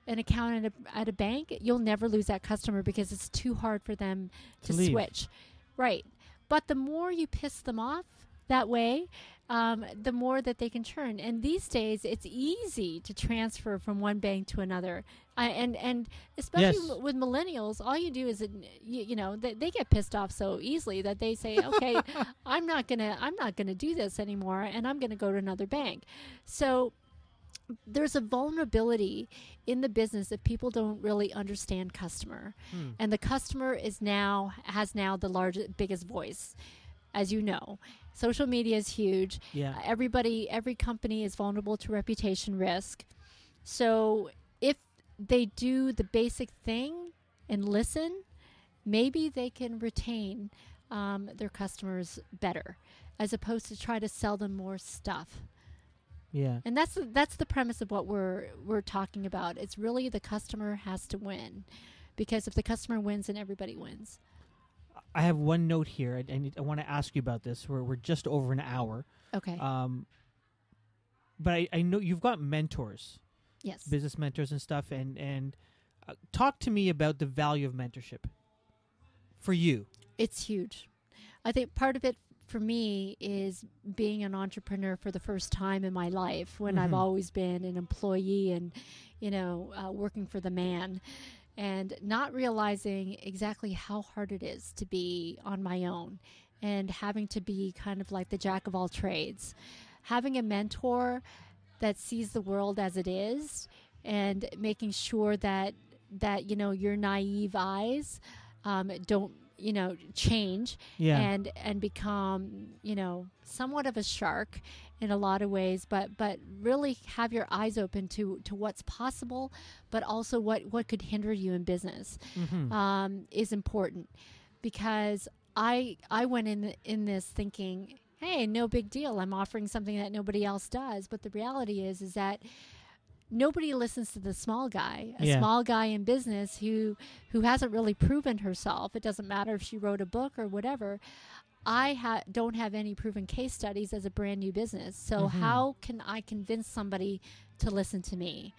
an account at a, at a bank, you'll never lose that customer because it's too hard for them To to, switch. Right. But the more you piss them off that way, um, the more that they can churn. And these days, it's easy to transfer from one bank to another. I, and and especially Yes. with millennials, all you do is, uh, you, you know, they, they get pissed off so easily that they say, <laughs> okay, I'm not gonna I'm not gonna do this anymore, and I'm gonna go to another bank. So there's a vulnerability in the business if people don't really understand customer Hmm. and the customer is now has now the largest biggest voice as you know social media is huge Yeah. everybody every company is vulnerable to reputation risk so if they do the basic thing and listen maybe they can retain um, their customers better as opposed to try to sell them more stuff Yeah. and that's that's the premise of what we're we're talking about. It's really the customer has to win, because if the customer wins, then everybody wins. I have one note here. I, I, I want to ask you about this. We're, we're just over an hour. Okay. Um, but I, I know you've got mentors, yes. business mentors and stuff. And, and uh, talk to me about the value of mentorship for you. It's huge. I think part of it for me is being an entrepreneur for the first time in my life when I've Mhm. always been an employee and, you know, uh, working for the man and not realizing exactly how hard it is to be on my own and having to be kind of like the jack of all trades. Having a mentor that sees the world as it is and making sure that that you know your naive eyes um, don't you know change Yeah. and and become you know somewhat of a shark in a lot of ways but but really have your eyes open to to what's possible but also what what could hinder you in business Mhm. um, is important because I I went in in this thinking, hey, no big deal. I'm offering something that nobody else does. But the reality is is that nobody listens to the small guy, a Yeah. small guy in business who who hasn't really proven herself. It doesn't matter if she wrote a book or whatever. I ha- don't have any proven case studies as a brand new business. So Mhm. how can I convince somebody to listen to me?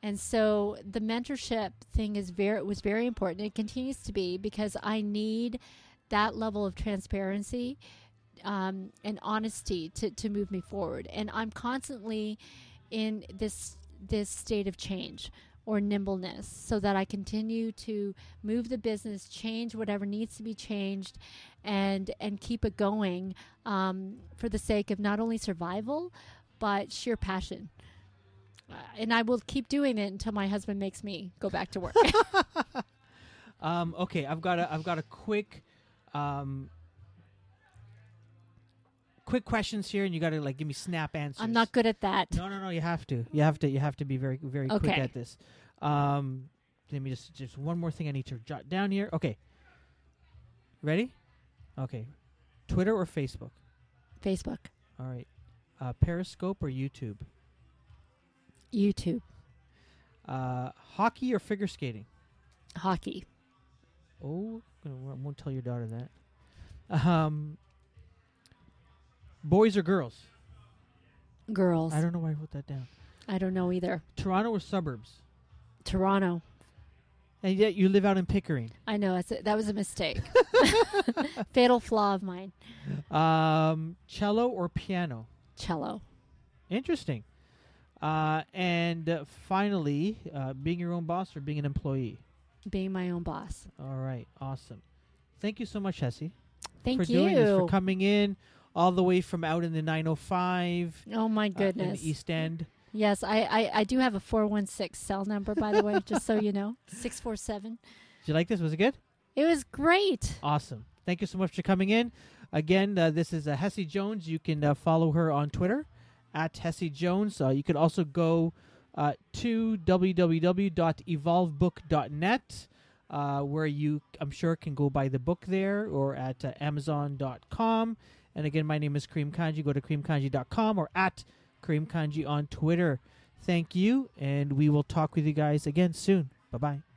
And so the mentorship thing is very was very important. It continues to be because I need that level of transparency um, and honesty to, to move me forward. And I'm constantly in this this state of change or nimbleness so that I continue to move the business, change whatever needs to be changed, and and keep it going um, for the sake of not only survival but sheer passion. Uh, and I will keep doing it until my husband makes me go back to work. <laughs> Um, okay, I've got a I've got a quick um, quick questions here, and you got to like give me snap answers. I'm not good at that. No, no, no. You have to. You have to. You have to be very, very quick at this. Um, let me just just one more thing I need to jot down here. Okay. Ready? Okay. Twitter or Facebook? Facebook, All right. Uh, Periscope or YouTube? YouTube, Uh, hockey or figure skating? hockey, Oh, I won't tell your daughter that. Um, boys or girls? girls. I don't know why I wrote that down. I don't know either. Toronto or suburbs? Toronto. And yet you live out in Pickering. I know that's a, that was a mistake. <laughs> <laughs> Fatal flaw of mine. Um, cello or piano? Cello. Interesting. Uh, and uh, finally, uh, being your own boss or being an employee. Being my own boss. All right, awesome. Thank you so much, Hessie, Thank you for you. doing this, for coming in all the way from out in the 905 oh my uh, in goodness. the East End. yes, I, I, I do have a 416 cell number, by the way, just so you know. <laughs> 647. Did you like this? Was it good? It was great. Awesome. Thank you so much for coming in. Again, uh, this is uh, Hessie Jones. You can uh, follow her on Twitter at Hessie Jones. Uh, you could also go uh, to www.evolvebook.net, uh, where you, I'm sure, can go buy the book there or at uh, amazon.com. And again, my name is Kareem Kanji. Go to kareemkanji.com or at Kareem Kanji on Twitter. Thank you, and we will talk with you guys again soon. Bye bye.